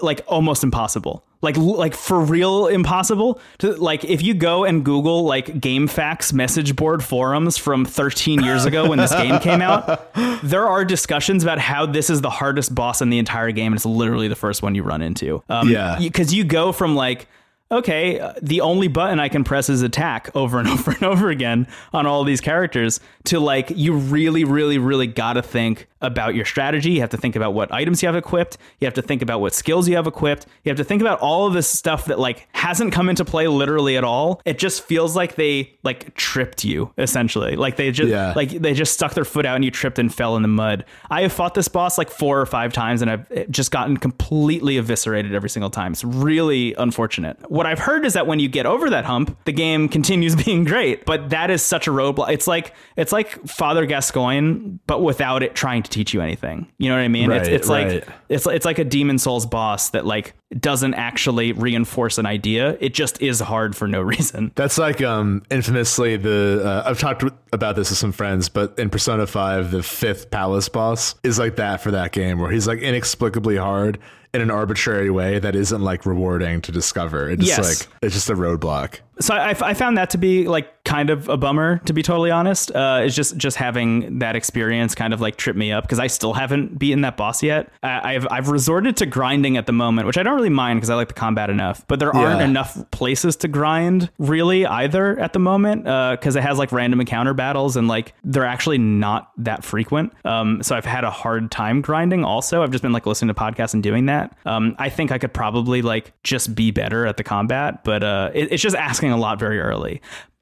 like almost impossible. Like like for real impossible. To like if you go and Google like GameFAQs message board forums from 13 years ago when this game came out, there are discussions about how this is the hardest boss in the entire game and it's literally the first one you run into. Um, Yeah. because you go from like okay, uh, the only button I can press is attack over and over and over again on all these characters to like you really really really got to think about your strategy. You have to think about what items you have equipped. You have to think about what skills you have equipped. You have to think about all of this stuff that like hasn't come into play literally at all. It just feels like they like tripped you essentially. Like they just Yeah. like they just stuck their foot out and you tripped and fell in the mud. I have fought this boss like four or five times and I've just gotten completely eviscerated every single time. It's really unfortunate. What I've heard is that when you get over that hump, the game continues being great. But that is such a roadblock. It's like it's like Father Gascoigne, but without it trying to teach you anything. You know what I mean? it's Right, it's right. like it's it's like a Demon Souls boss that like doesn't actually reinforce an idea. It just is hard for no reason. That's like um infamously the uh, I've talked about this with some friends, but in Persona 5 the fifth palace boss is like that for that game where he's like inexplicably hard in an arbitrary way that isn't like rewarding to discover. It's just Yes. like it's just a roadblock. So I, I found that to be like kind of a bummer, to be totally honest. Uh, it's just just having that experience kind of like trip me up because I still haven't beaten that boss yet. I, I've I've resorted to grinding at the moment, which I don't really mind because I like the combat enough. But there aren't enough places to grind really either at the moment because it has like random encounter battles and like they're actually not that frequent. Um, so I've had a hard time grinding. Also, I've just been like listening to podcasts and doing that. Um, I think I could probably like just be better at the combat, but uh, it, it's just asking a lot very early.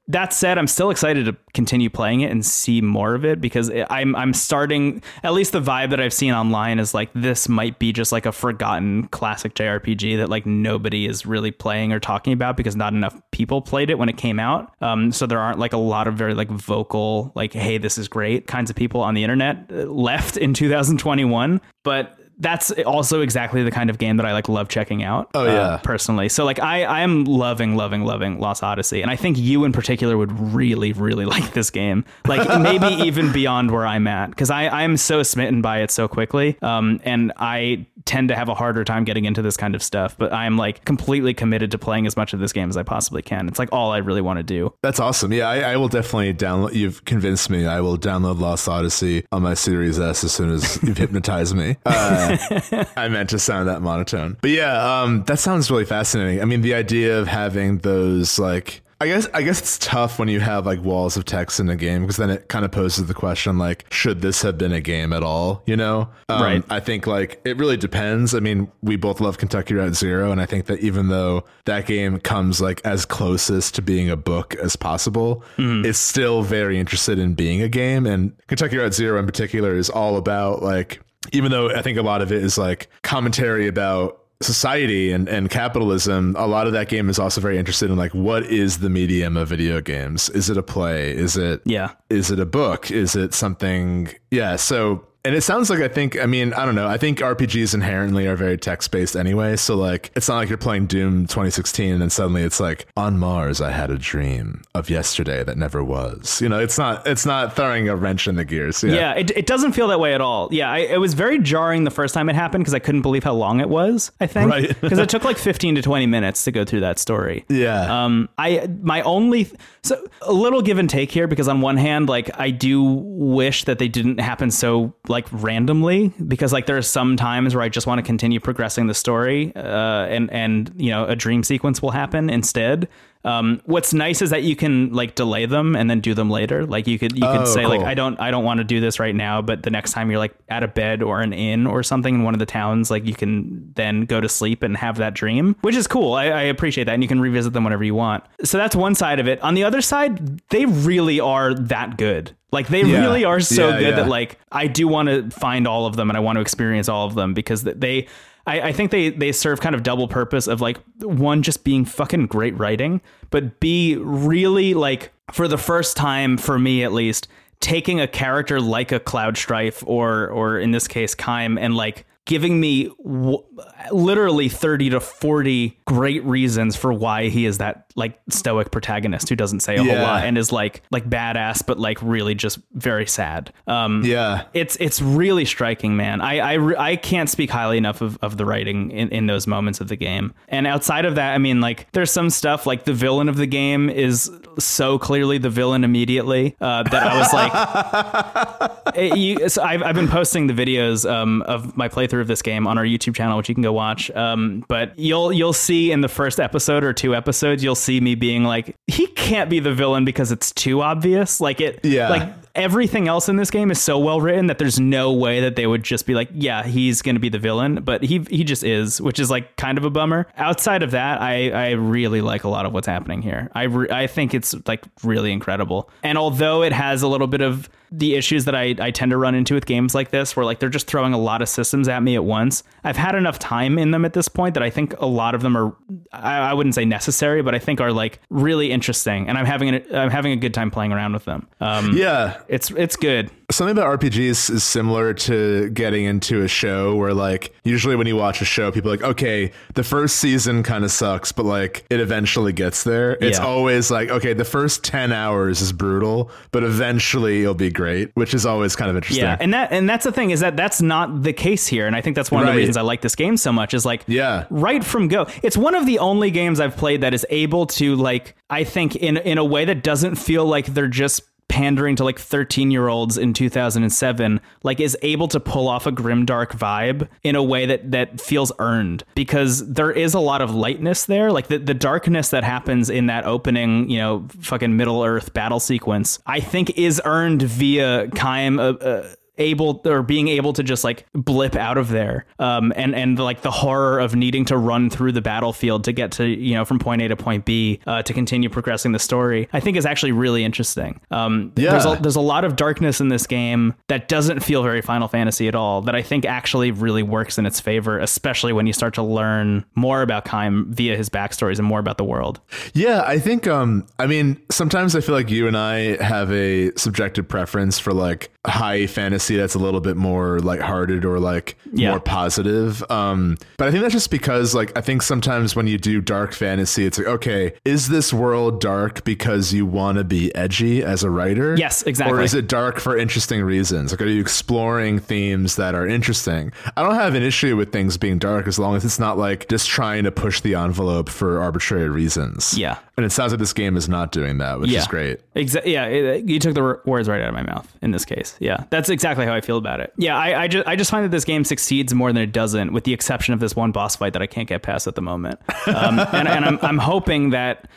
That said, I'm still excited to continue playing it and see more of it because I'm I'm starting at least the vibe that I've seen online is like this might be just like a forgotten classic JRPG that like nobody is really playing or talking about because not enough people played it when it came out. Um, so there aren't like a lot of very like vocal like hey this is great kinds of people on the internet uh, left in 2021, but that's also exactly the kind of game that I like love checking out. Oh, uh, yeah. personally. So like I I am loving loving loving Lost Odyssey, and I think you in particular would really really like this game. Like maybe even beyond where I'm at because I I am so smitten by it so quickly. Um, and I tend to have a harder time getting into this kind of stuff, but I'm like completely committed to playing as much of this game as I possibly can. It's like all I really want to do. That's awesome. Yeah, I, I will definitely download. You've convinced me. I will download Lost Odyssey on my Series S as soon as you've hypnotized me. Uh, I meant to sound that monotone, but yeah, um, that sounds really fascinating. I mean, the idea of having those like. I guess I guess it's tough when you have like walls of text in a game because then it kind of poses the question like should this have been a game at all you know um, Right. I think like it really depends I mean we both love Kentucky Route Zero and I think that even though that game comes like as closest to being a book as possible it's still very interested in being a game and Kentucky Route Zero in particular is all about like even though I think a lot of it is like commentary about society and, and capitalism, a lot of that game is also very interested in like what is the medium of video games? Is it a play? Is it Yeah. is it a book? Is it something yeah, so and it sounds like I think I mean, I don't know. I think RPGs inherently are very text based anyway. So like it's not like you're playing Doom 2016 and then suddenly it's like on Mars I had a dream of yesterday that never was. You know, it's not it's not throwing a wrench in the gears. Yeah. Yeah, it, it doesn't feel that way at all. Yeah, I, it was very jarring the first time it happened because I couldn't believe how long it was. I think Right. because it took like fifteen to twenty minutes to go through that story. Yeah. Um, I my only so a little give and take here because on one hand, like I do wish that they didn't happen so like randomly because like there are some times where I just want to continue progressing the story, uh, and and you know a dream sequence will happen instead. Um, what's nice is that you can like delay them and then do them later. Like you could you Oh, could say like. I don't I don't want to do this right now, but the next time you're like at a bed or an inn or something in one of the towns, like you can then go to sleep and have that dream, which is cool. I, I appreciate that, and you can revisit them whenever you want. So that's one side of it. On the other side, they really are that good. Like they Yeah. really are so Yeah, good yeah. that like I do want to find all of them and I want to experience all of them because they. I, I think they they serve kind of double purpose of like one just being fucking great writing, but B really like for the first time for me at least taking a character like a Cloud Strife or or in this case Kaim and like giving me w- literally 30 to 40 great reasons for why he is that like stoic protagonist who doesn't say a whole lot and is like like badass but like really just very sad um yeah. it's it's really striking, man. I I, re- I can't speak highly enough of, of the writing in, in those moments of the game. And outside of that, I mean, like there's some stuff like the villain of the game is so clearly the villain immediately uh, that I was like, it- you, so I've I've been posting the videos um, of my playthrough of this game on our YouTube channel, which you can go watch. Um, but you'll you'll see in the first episode or two episodes, you'll see me being like, he can't be the villain because it's too obvious. Like it, Yeah. like everything else in this game is so well written that there's no way that they would just be like, yeah, he's going to be the villain, but he he just is, which is like kind of a bummer. Outside of that, I I really like a lot of what's happening here. I re- I think it's like really incredible. And although it has a little bit of the issues that I, I tend to run into with games like this, where like they're just throwing a lot of systems at me at once. I've had enough time in them at this point that I think a lot of them are, I, I wouldn't say necessary, but I think are like really interesting, and I'm having an, I'm having a good time playing around with them. Um, Yeah. it's it's good. Something about RPGs is similar to getting into a show where, like, usually when you watch a show, people are like, okay, the first season kind of sucks, but like it eventually gets there. It's Yeah. always like, okay, the first 10 hours is brutal, but eventually it'll be great, which is always kind of interesting. Yeah, and that and that's the thing is that that's not the case here, and I think that's one of the reasons I like this game so much. Is like, Yeah. right from go, it's one of the only games I've played that is able to like, I think in in a way that doesn't feel like they're just pandering to like 13 year olds in 2007 like is able to pull off a grimdark vibe in a way that that feels earned because there is a lot of lightness there. Like the, the darkness that happens in that opening you know fucking middle earth battle sequence i think is earned via Kaim uh, uh, able or being able to just like blip out of there um and and like the horror of needing to run through the battlefield to get to you know from point A to point B uh, to continue progressing the story I think is actually really interesting um Yeah. there's a, there's a lot of darkness in this game that doesn't feel very Final Fantasy at all that I think actually really works in its favor especially when you start to learn more about Kaim via his backstories and more about the world Yeah, I think um I mean sometimes I feel like you and I have a subjective preference for like high fantasy that's a little bit more lighthearted or like Yeah. more positive. Um but I think that's just because like I think sometimes when you do dark fantasy it's like okay, is this world dark because you want to be edgy as a writer? Yes, exactly. Or is it dark for interesting reasons? Like are you exploring themes that are interesting? I don't have an issue with things being dark as long as it's not like just trying to push the envelope for arbitrary reasons. Yeah. And it sounds like this game is not doing that, which yeah. is great. Exa- yeah, it- you took the words right out of my mouth in this case. Yeah, that's exactly how I feel about it. Yeah, I, I just I just find that this game succeeds more than it doesn't, with the exception of this one boss fight that I can't get past at the moment. Um, and and I'm I'm hoping that.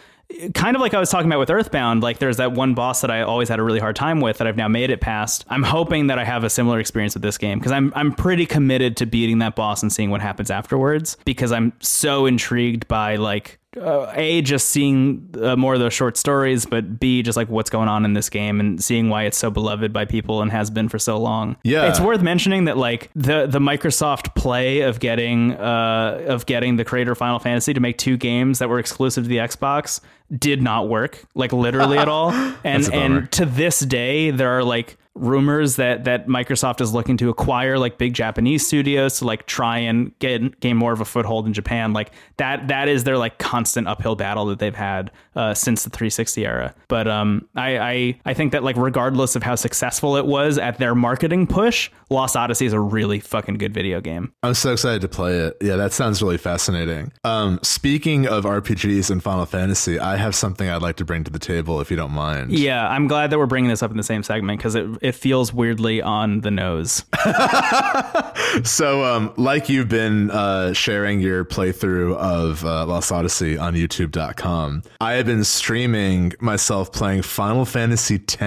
Kind of like I was talking about with Earthbound, like there's that one boss that I always had a really hard time with that I've now made it past. I'm hoping that I have a similar experience with this game because I'm I'm pretty committed to beating that boss and seeing what happens afterwards because I'm so intrigued by like uh, a just seeing uh, more of those short stories, but b just like what's going on in this game and seeing why it's so beloved by people and has been for so long. Yeah. it's worth mentioning that like the the Microsoft play of getting uh of getting the creator Final Fantasy to make two games that were exclusive to the Xbox did not work like literally at all. And and to this day there are like rumors that that Microsoft is looking to acquire like big Japanese studios to like try and get gain more of a foothold in Japan. Like that that is their like constant uphill battle that they've had uh, since the 360 era. But um, I, I I think that like regardless of how successful it was at their marketing push, Lost Odyssey is a really fucking good video game. I'm so excited to play it. Yeah, that sounds really fascinating. Um, speaking of RPGs and Final Fantasy, I have something I'd like to bring to the table if you don't mind. Yeah, I'm glad that we're bringing this up in the same segment because it it feels weirdly on the nose. So, um, like you've been uh, sharing your playthrough of uh, Lost Odyssey on YouTube.com, I have been streaming myself playing Final Fantasy X.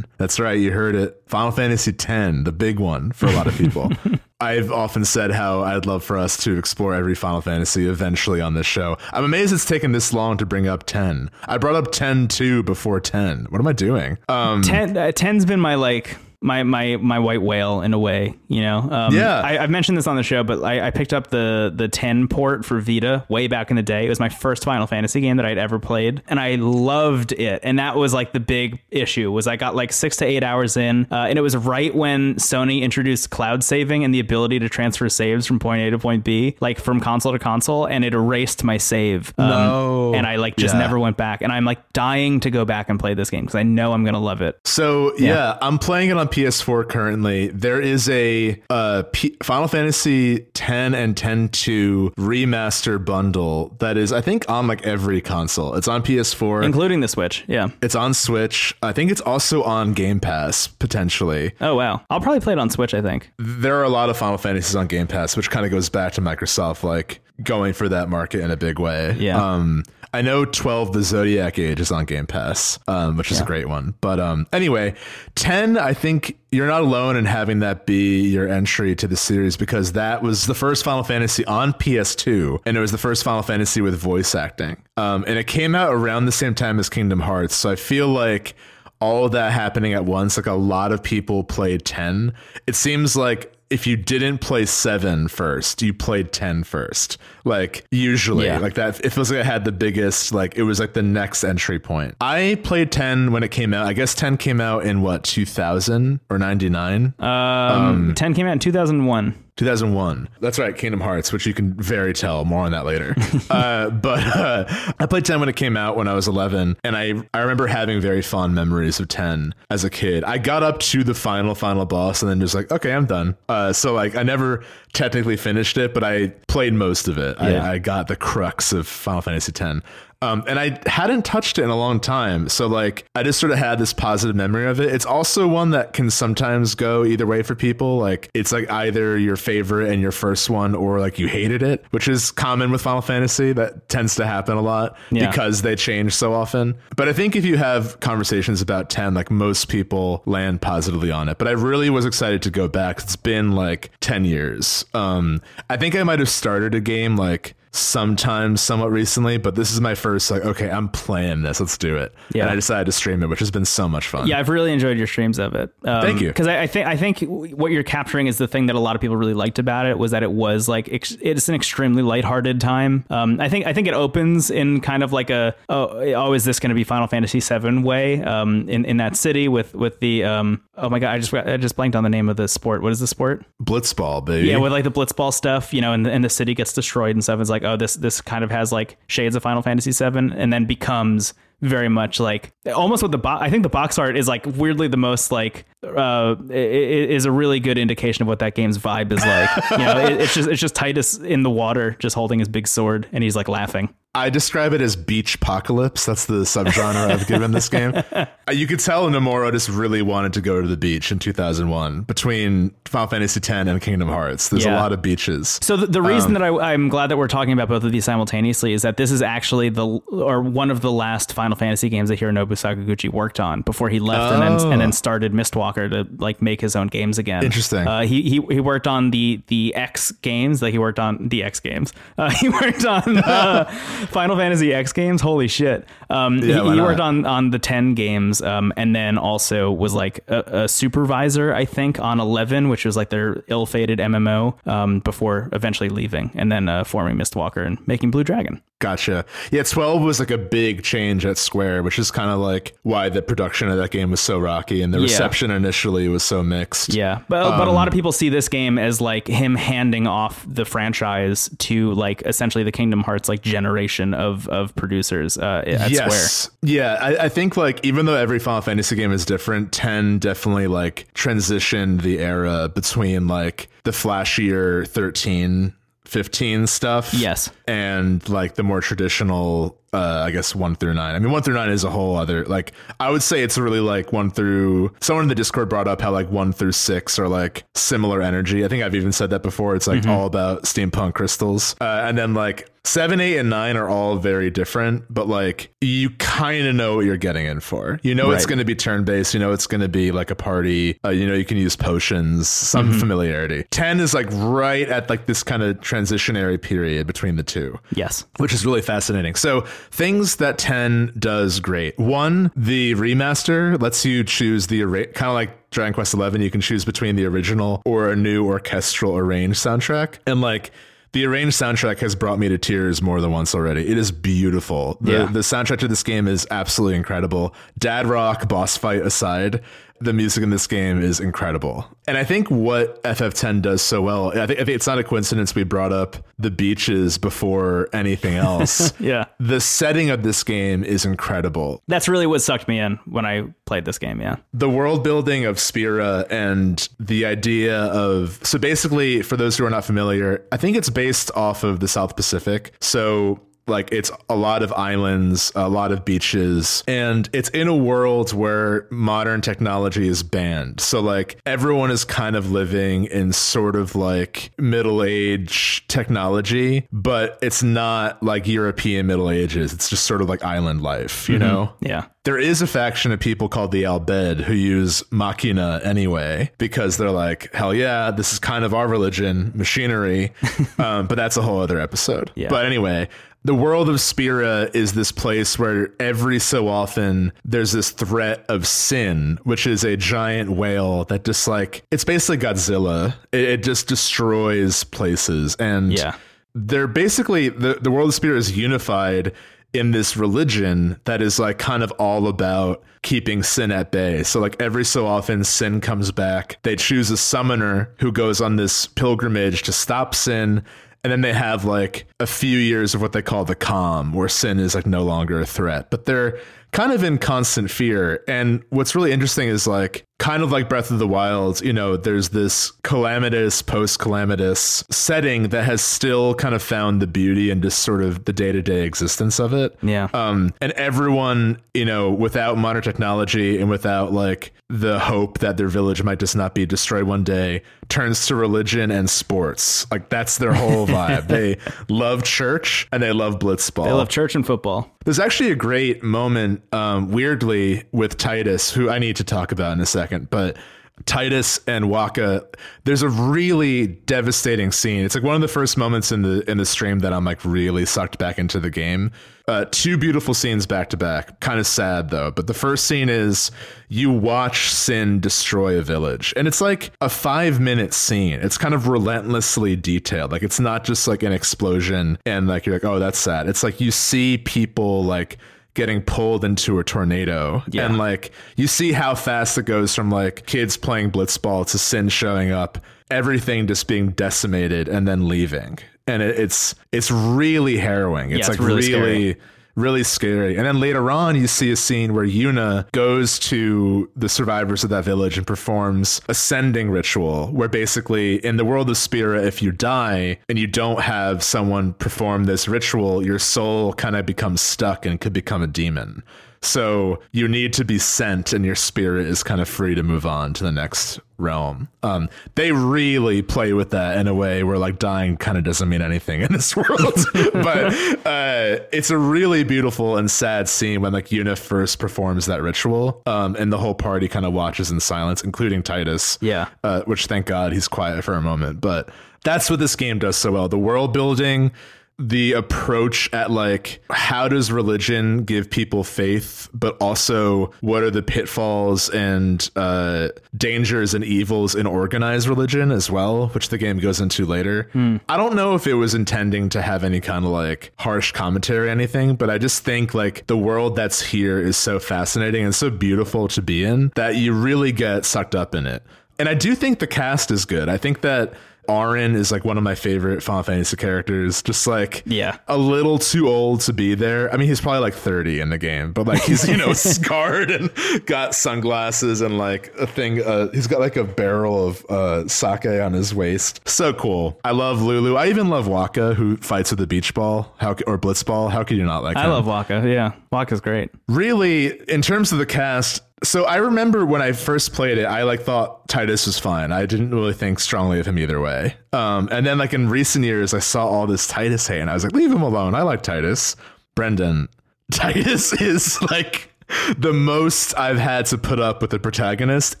That's right, you heard it. Final Fantasy X, the big one for a lot of people. I've often said how I'd love for us to explore every Final Fantasy eventually on this show. I'm amazed it's taken this long to bring up 10. I brought up 10 2 before 10. What am I doing? Um, ten uh, ten's been my like my my my white whale in a way you know um, Yeah. I, I've mentioned this on the show but I, I picked up the the 10 port for Vita way back in the day it was my first Final Fantasy game that I'd ever played and I loved it and that was like the big issue was I got like six to eight hours in uh, and it was right when Sony introduced cloud saving and the ability to transfer saves from point A to point B like from console to console and it erased my save um, No. and I like just Yeah. never went back and I'm like dying to go back and play this game because I know I'm gonna love it So yeah. I'm playing it on PS4 currently. There is a uh, P- Final Fantasy 10 and 10-2 remaster bundle that is, I think, on like every console. It's on PS4. including the Switch. Yeah. it's on Switch. I think it's also on Game Pass potentially. Oh wow. I'll probably play it on Switch. I think. There are a lot of Final Fantasies on Game Pass, which kind of goes back to Microsoft like going for that market in a big way. Yeah. Um, I know 12 the Zodiac Age is on Game Pass, um, which is a great one. But um, anyway, 10, I think you're not alone in having that be your entry to the series because that was the first Final Fantasy on PS2, and it was the first Final Fantasy with voice acting. Um, and it came out around the same time as Kingdom Hearts. So I feel like all of that happening at once, like a lot of people played 10. It seems like if you didn't play seven first, you played 10 first. Like usually, Yeah. like that. It feels like I had the biggest, like it was like the next entry point. I played 10 when it came out. I guess 10 came out in what, 2000 or 99? Um, 10 came out in 2001. 2001. That's right, Kingdom Hearts, which you can very tell. More on that later. uh, but uh, I played 10 when it came out when I was 11, and I I remember having very fond memories of 10 as a kid. I got up to the final final boss, and then just like, okay, I'm done. Uh, so like, I never technically finished it, but I played most of it. Yeah. I, I got the crux of Final Fantasy 10. Um, and I hadn't touched it in a long time. So, like, I just sort of had this positive memory of it. It's also one that can sometimes go either way for people. Like, it's like either your favorite and your first one, or like you hated it, which is common with Final Fantasy. That tends to happen a lot Yeah. because they change so often. But I think if you have conversations about 10, like most people land positively on it. But I really was excited to go back. It's been like 10 years. Um, I think I might have started a game like sometime somewhat recently, but this is my first like, okay, I'm playing this. Let's do it. Yeah. And I decided to stream it, which has been so much fun. Yeah, I've really enjoyed your streams of it. Um, Thank you. Because I, I think I think what you're capturing is the thing that a lot of people really liked about it was that it was like ex- it's an extremely lighthearted time. Um, I think I think it opens in kind of like a oh, oh is this going to be Final Fantasy VII way um, in in that city with with the um, oh my god I just I just blanked on the name of the sport. What is the sport? Blitzball, baby. Yeah, with like the blitzball stuff, you know, and the, and the city gets destroyed and stuff. It's like, oh, this this kind of has like shades of Final Fantasy VII, and then becomes very much like almost with the box. I think the box art is like weirdly the most like uh is a really good indication of what that game's vibe is like. you know, it, it's just it's just Tidus in the water, just holding his big sword, and he's like laughing. I describe it as beach apocalypse. That's the subgenre I've given this game. You could tell Nomura just really wanted to go to the beach in 2001 between Final Fantasy X and Kingdom Hearts. There's a lot of beaches. So the, the reason that I, I'm glad that we're talking about both of these simultaneously is that this is actually the or one of the last Final Fantasy games that Hironobu Sakaguchi worked on before he left and then and then started Mistwalker to like make his own games again. Interesting. Uh, he, he he worked on the the X games, that he worked on the X games. Uh, he worked on uh, Final Fantasy X games. Holy shit! Um, Yeah, he, he worked on on the 10 games um, and then also was like a, a supervisor i think on 11 which was like their ill-fated mmo um, before eventually leaving and then uh, forming mistwalker and making blue dragon Gotcha. Yeah, 12 was like a big change at Square, which is kind of like why the production of that game was so rocky and the Yeah. reception initially was so mixed. yeah but, but a lot of people see this game as like him handing off the franchise to like essentially the kingdom hearts like generation of of producers uh, at square yes. Yeah, I, I think like even though every Final Fantasy game is different, 10 definitely like transitioned the era between like the flashier 13, 15 stuff. Yes. And like the more traditional uh, I guess one through nine. I mean, one through nine is a whole other like. I would say it's really like one through. Someone in the Discord brought up how like one through six are like similar energy. I think I've even said that before. It's like all about steampunk crystals, uh, and then like seven, eight, and nine are all very different. But like you kind of know what you're getting in for. You know it's going to be turn based. You know it's going to be like a party. Uh, you know you can use potions. Some familiarity. Ten is like right at like this kind of transitionary period between the two yes which is really fascinating. So, things that 10 does great. One, the remaster lets you choose the kind of like Dragon Quest 11, you can choose between the original or a new orchestral arranged soundtrack. And like the arranged soundtrack has brought me to tears more than once already. It is beautiful. The, Yeah. the soundtrack to this game is absolutely incredible. Dad rock boss fight aside, the music in this game is incredible. And I think what FF10 does so well, I think, I think it's not a coincidence we brought up the beaches before anything else. yeah the setting of this game is incredible. that's really what sucked me in when i played this game yeah The world building of Spira and the idea of so basically for those who are not familiar, I think it's based off of the South Pacific. So like it's a lot of islands, a lot of beaches, and it's in a world where modern technology is banned. So like everyone is kind of living in sort of like middle age technology, but it's not like European Middle Ages. It's just sort of like island life, you know? Yeah. There is a faction of people called the Al Bhed who use machina anyway because they're like, hell yeah, this is kind of our religion, machinery. um, but that's a whole other episode. Yeah. But anyway, the world of Spira is this place where every so often there's this threat of sin, which is a giant whale that just like it's basically Godzilla. It, it just destroys places, and Yeah. they're basically the the world of Spira is unified in this religion that is like kind of all about keeping sin at bay. So like every so often sin comes back. They choose a summoner who goes on this pilgrimage to stop sin and then they have like a few years of what they call the calm where sin is like no longer a threat. But they're kind of in constant fear. And what's really interesting is like kind of like Breath of the Wild, you know, there's this calamitous, post calamitous setting that has still kind of found the beauty and just sort of the day to day existence of it. Yeah. Um, and everyone, you know, without modern technology and without like the hope that their village might just not be destroyed one day, turns to religion and sports. Like that's their whole vibe. they love church and they love blitzball. They love church and football. There's actually a great moment, um, weirdly, with Tidus, who I need to talk about in a second, but Tidus and Wakka, there's a really devastating scene. It's like one of the first moments in the in the stream that I'm like really sucked back into the game. Uh, two beautiful scenes back to back. Kind of sad though. But the first scene is you watch Sin destroy a village, and it's like a five minute scene. It's kind of relentlessly detailed. Like it's not just like an explosion and like you're like, oh, that's sad. It's like you see people like getting pulled into a tornado Yeah. and like you see how fast it goes from like kids playing blitzball to sin showing up everything just being decimated and then leaving and it, it's it's really harrowing it's Yeah, it's like really really scary. Really scary. And then later on you see a scene where yuna goes to the survivors of that village and performs a sending ritual where basically in the world of spira if you die and you don't have someone perform this ritual your soul kind of becomes stuck and could become a demon so you need to be sent, and your spirit is kind of free to move on to the next realm. Um, they really play with that in a way where like dying kind of doesn't mean anything in this world. but uh, it's a really beautiful and sad scene when like Yuna first performs that ritual, um, and the whole party kind of watches in silence, including Tidus. Yeah. Uh, which thank God he's quiet for a moment. But that's what this game does so well. The world building, the approach at like how does religion give people faith, but also what are the pitfalls and uh, dangers and evils in organized religion as well, which the game goes into later. I don't know if it was intending to have any kind of like harsh commentary or anything, but I just think like the world that's here is so fascinating and so beautiful to be in that you really get sucked up in it. And I do think the cast is good. I think that Auron is like one of my favorite Final Fantasy characters. Just like Yeah. a little too old to be there. I mean, he's probably like 30 in the game, but like he's, you know, scarred and got sunglasses and like a thing. Uh, he's got like a barrel of uh, sake on his waist. So cool. I love Lulu. I even love Wakka, who fights with the beach ball how, or blitzball. How could you not like I him? love Wakka. Yeah. Wakka's great. really in terms of the cast so i remember when i first played it i like thought Tidus was fine. I didn't really think strongly of him either way. Um, and then like in recent years i saw all this Tidus hate and i was like leave him alone. I like Tidus. Brendan Tidus is like the most I've had to put up with the protagonist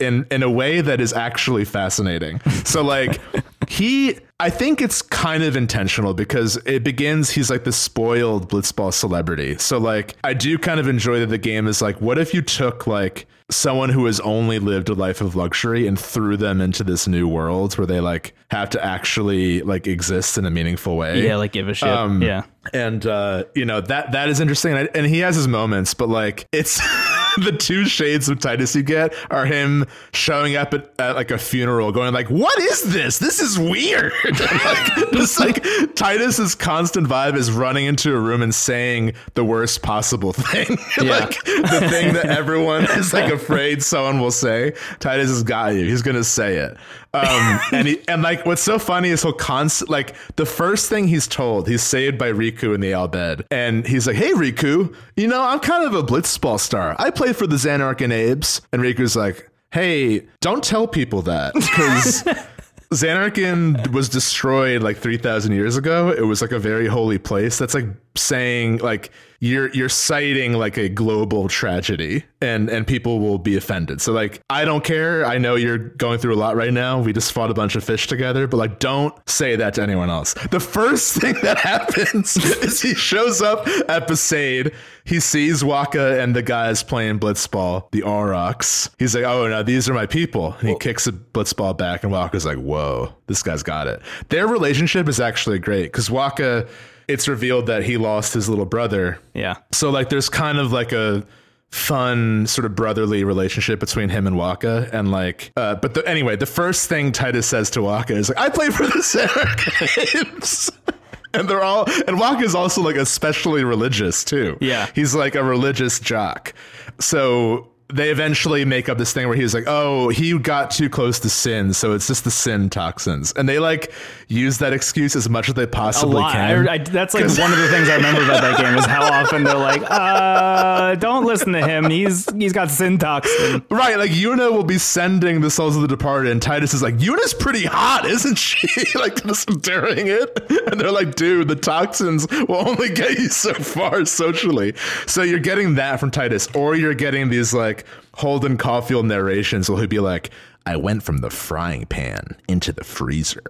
in in a way that is actually fascinating. So like he I think it's kind of intentional because it begins he's like the spoiled blitzball celebrity. So like I do kind of enjoy that the game is like what if you took like someone who has only lived a life of luxury and threw them into this new world where they like have to actually like exist in a meaningful way. Yeah. Like give a shit. Um, yeah. and uh, you know that that is interesting, and, and he has his moments, but like it's the two shades of Tidus you get are him showing up at, at like a funeral, going like, "What is this? This is weird." like, just like Tidus's constant vibe is running into a room and saying the worst possible thing, Yeah. like the thing that everyone is like afraid someone will say. Tidus has got you. He's gonna say it. Um, and he, and like what's so funny is he'll constant like the first thing he's told, he's saved by Rikku in the Al Bhed, and he's like, "Hey Rikku, you know I'm kind of a blitzball star. I play for the Zanarkand Abes." And Rikku's like, "Hey, don't tell people that because." Zanarkand was destroyed like 3000 years ago. It was like a very holy place. That's like saying like you're you're citing like a global tragedy and and people will be offended. So like I don't care. I know you're going through a lot right now. We just fought a bunch of fish together, but like don't say that to anyone else. The first thing that happens is he shows up at Besaid. He sees Wakka and the guys playing blitzball, the Aurochs. He's like, "Oh no, these are my people." And he kicks a blitzball back, and Wakka's like, "Whoa, this guy's got it." Their relationship is actually great because Wakka it's revealed that he lost his little brother. Yeah. So like there's kind of like a fun sort of brotherly relationship between him and Wakka and like uh but the, anyway the first thing Tidus says to Wakka is like I play for the Sarah Games and they're all and Wakka is also like especially religious too Yeah. he's like a religious jock so they eventually make up this thing where he's like, "Oh, he got too close to sin, so it's just the sin toxins," and they like use that excuse as much as they possibly can. I, I, that's like one of the things I remember about that game is how often they're like, uh, don't listen to him. He's he's got sin And, Right, like Yuna will be sending the souls of the departed, and Tidus is like, Yuna's pretty hot, isn't she? like just during it, and they're like, dude, the toxins will only get you so far socially. So you're getting that from Tidus, or you're getting these like Holden Caulfield narrations, where he'll be like. I went from the frying pan into the freezer,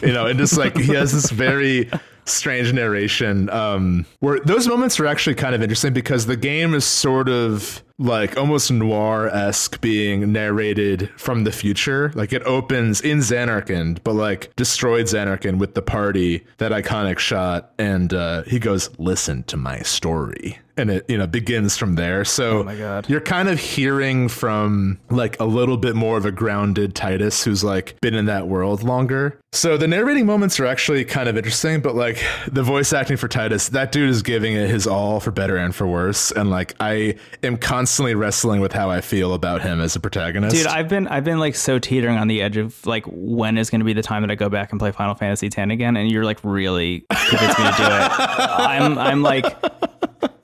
you know, and just like he has this very strange narration um, where those moments are actually kind of interesting because the game is sort of like almost noir esque being narrated from the future. Like it opens in Zanarkand, but like destroyed Zanarkand with the party, that iconic shot, and uh, he goes, "Listen to my story." And it, you know, begins from there. So oh God. you're kind of hearing from like a little bit more of a grounded Tidus who's like been in that world longer. So the narrating moments are actually kind of interesting, but like the voice acting for Tidus, that dude is giving it his all for better and for worse. And like I am constantly wrestling with how I feel about him as a protagonist. dude, I've been I've been like so teetering on the edge of like when is going to be the time that I go back and play Final Fantasy X again, and you're like really convinced me to do it. I'm I'm like.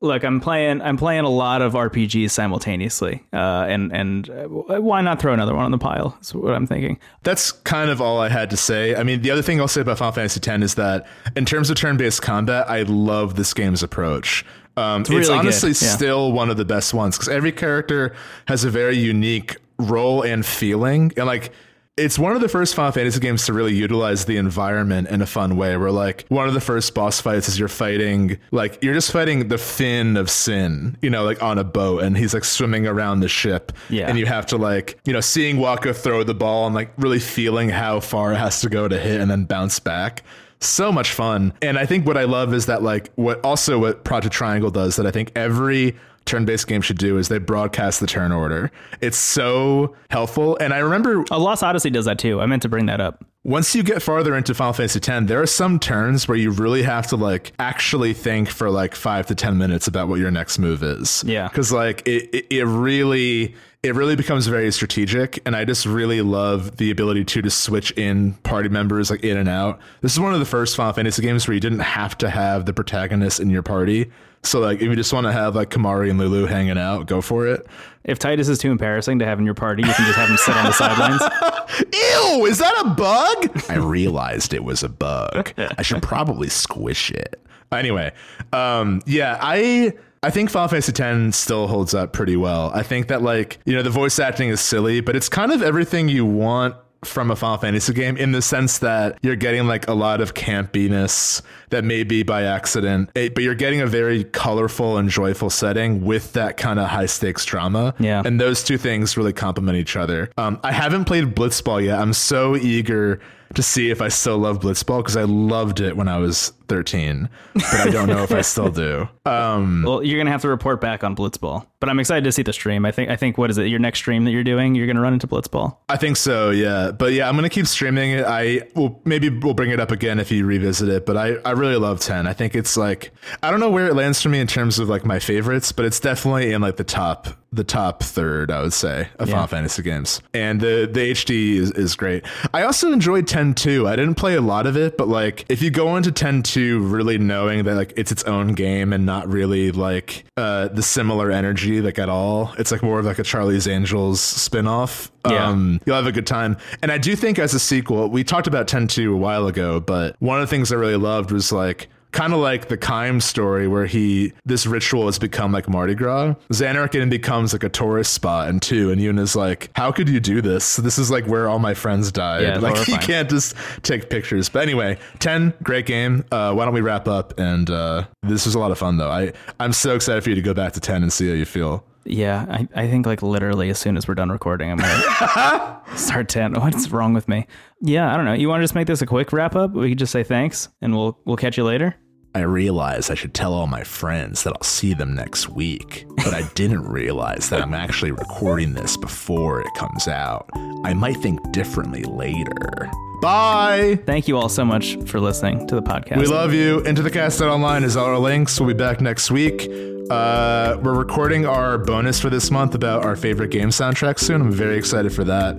Look, I'm playing. I'm playing a lot of RPGs simultaneously, uh, and and uh, why not throw another one on the pile? Is what I'm thinking. That's kind of all I had to say. I mean, the other thing I'll say about Final Fantasy X is that in terms of turn-based combat, I love this game's approach. Um, it's, really good, honestly yeah. still one of the best ones because every character has a very unique role and feeling, and like it's one of the first Final Fantasy games to really utilize the environment in a fun way. Where like one of the first boss fights is you're fighting like you're just fighting the fin of Sin, you know, like on a boat, and he's like swimming around the ship, Yeah. and you have to like you know seeing Wakka throw the ball and like really feeling how far it has to go to hit and then bounce back. So much fun. And I think what I love is that like what also what Project Triangle does that I think every turn-based game should do is they broadcast the turn order. It's so helpful. And I remember a Lost Odyssey does that too. I meant to bring that up. once you get farther into Final Fantasy X, there are some turns where you really have to like actually think for like five to ten minutes about what your next move is. Yeah. because like it, it, it really, it really becomes very strategic, and I just really love the ability to just switch in party members like in and out. This is one of the first Final Fantasy games where you didn't have to have the protagonist in your party. So like, if you just want to have like Kimahri and Lulu hanging out, go for it. If Tidus is too embarrassing to have in your party, you can just have him sit on the sidelines. Ew, is that a bug? I realized it was a bug. I should probably squish it. Anyway, um, yeah, I I think Final Fantasy X still holds up pretty well. I think that like, you know, the voice acting is silly, but it's kind of everything you want from a Final Fantasy game in the sense that you're getting like a lot of campiness that may be by accident, eh, but you're getting a very colorful and joyful setting with that kind of high stakes drama. Yeah. And those two things really complement each other. Um, I haven't played Blitzball yet. I'm so eager to see if I still love Blitzball because I loved it when I was 13, but I don't know if I still do. Um, Well, you're gonna have to report back on Blitzball, but I'm excited to see the stream. I think I think what is it? Your next stream that you're doing, you're gonna run into Blitzball. I think so, yeah. But yeah, I'm gonna keep streaming it. I will maybe we'll bring it up again if you revisit it. But I, I really love 10. I think it's like I don't know where it lands for me in terms of like my favorites, but it's definitely in like the top the top third, I would say, of Yeah. Final Fantasy games. And the the HD is, is great. I also enjoyed 10-2. I didn't play a lot of it, but like if you go into 10-2 really knowing that like it's its own game and not really like uh the similar energy like at all, it's like more of like a Charlie's Angels spin-off. Yeah. Um you'll have a good time. And I do think as a sequel, we talked about 10-2 a while ago, but one of the things I really loved was like kind of like the Kaim story where he this ritual has become like Mardi Gras. Zanarkand becomes like a tourist spot and two, and Yuna's like, How could you do this? This is like where all my friends died. Yeah, like you can't just take pictures. But anyway, 10, great game. Uh, why don't we wrap up? And uh, this was a lot of fun though. I, I'm so excited for you to go back to 10 and see how you feel. Yeah, I, I think like literally as soon as we're done recording, I'm gonna start ten. What's wrong with me? Yeah, I don't know. You want to just make this a quick wrap up? We could just say thanks, and we'll we'll catch you later. I realized I should tell all my friends that I'll see them next week, but I didn't realize that I'm actually recording this before it comes out. I might think differently later. Bye! Thank you all so much for listening to the podcast. We love you. Into the Cast Online is all our links. We'll be back next week. Uh, we're recording our bonus for this month about our favorite game soundtracks soon. I'm very excited for that.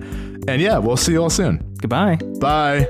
And yeah, we'll see you all soon. Goodbye. Bye.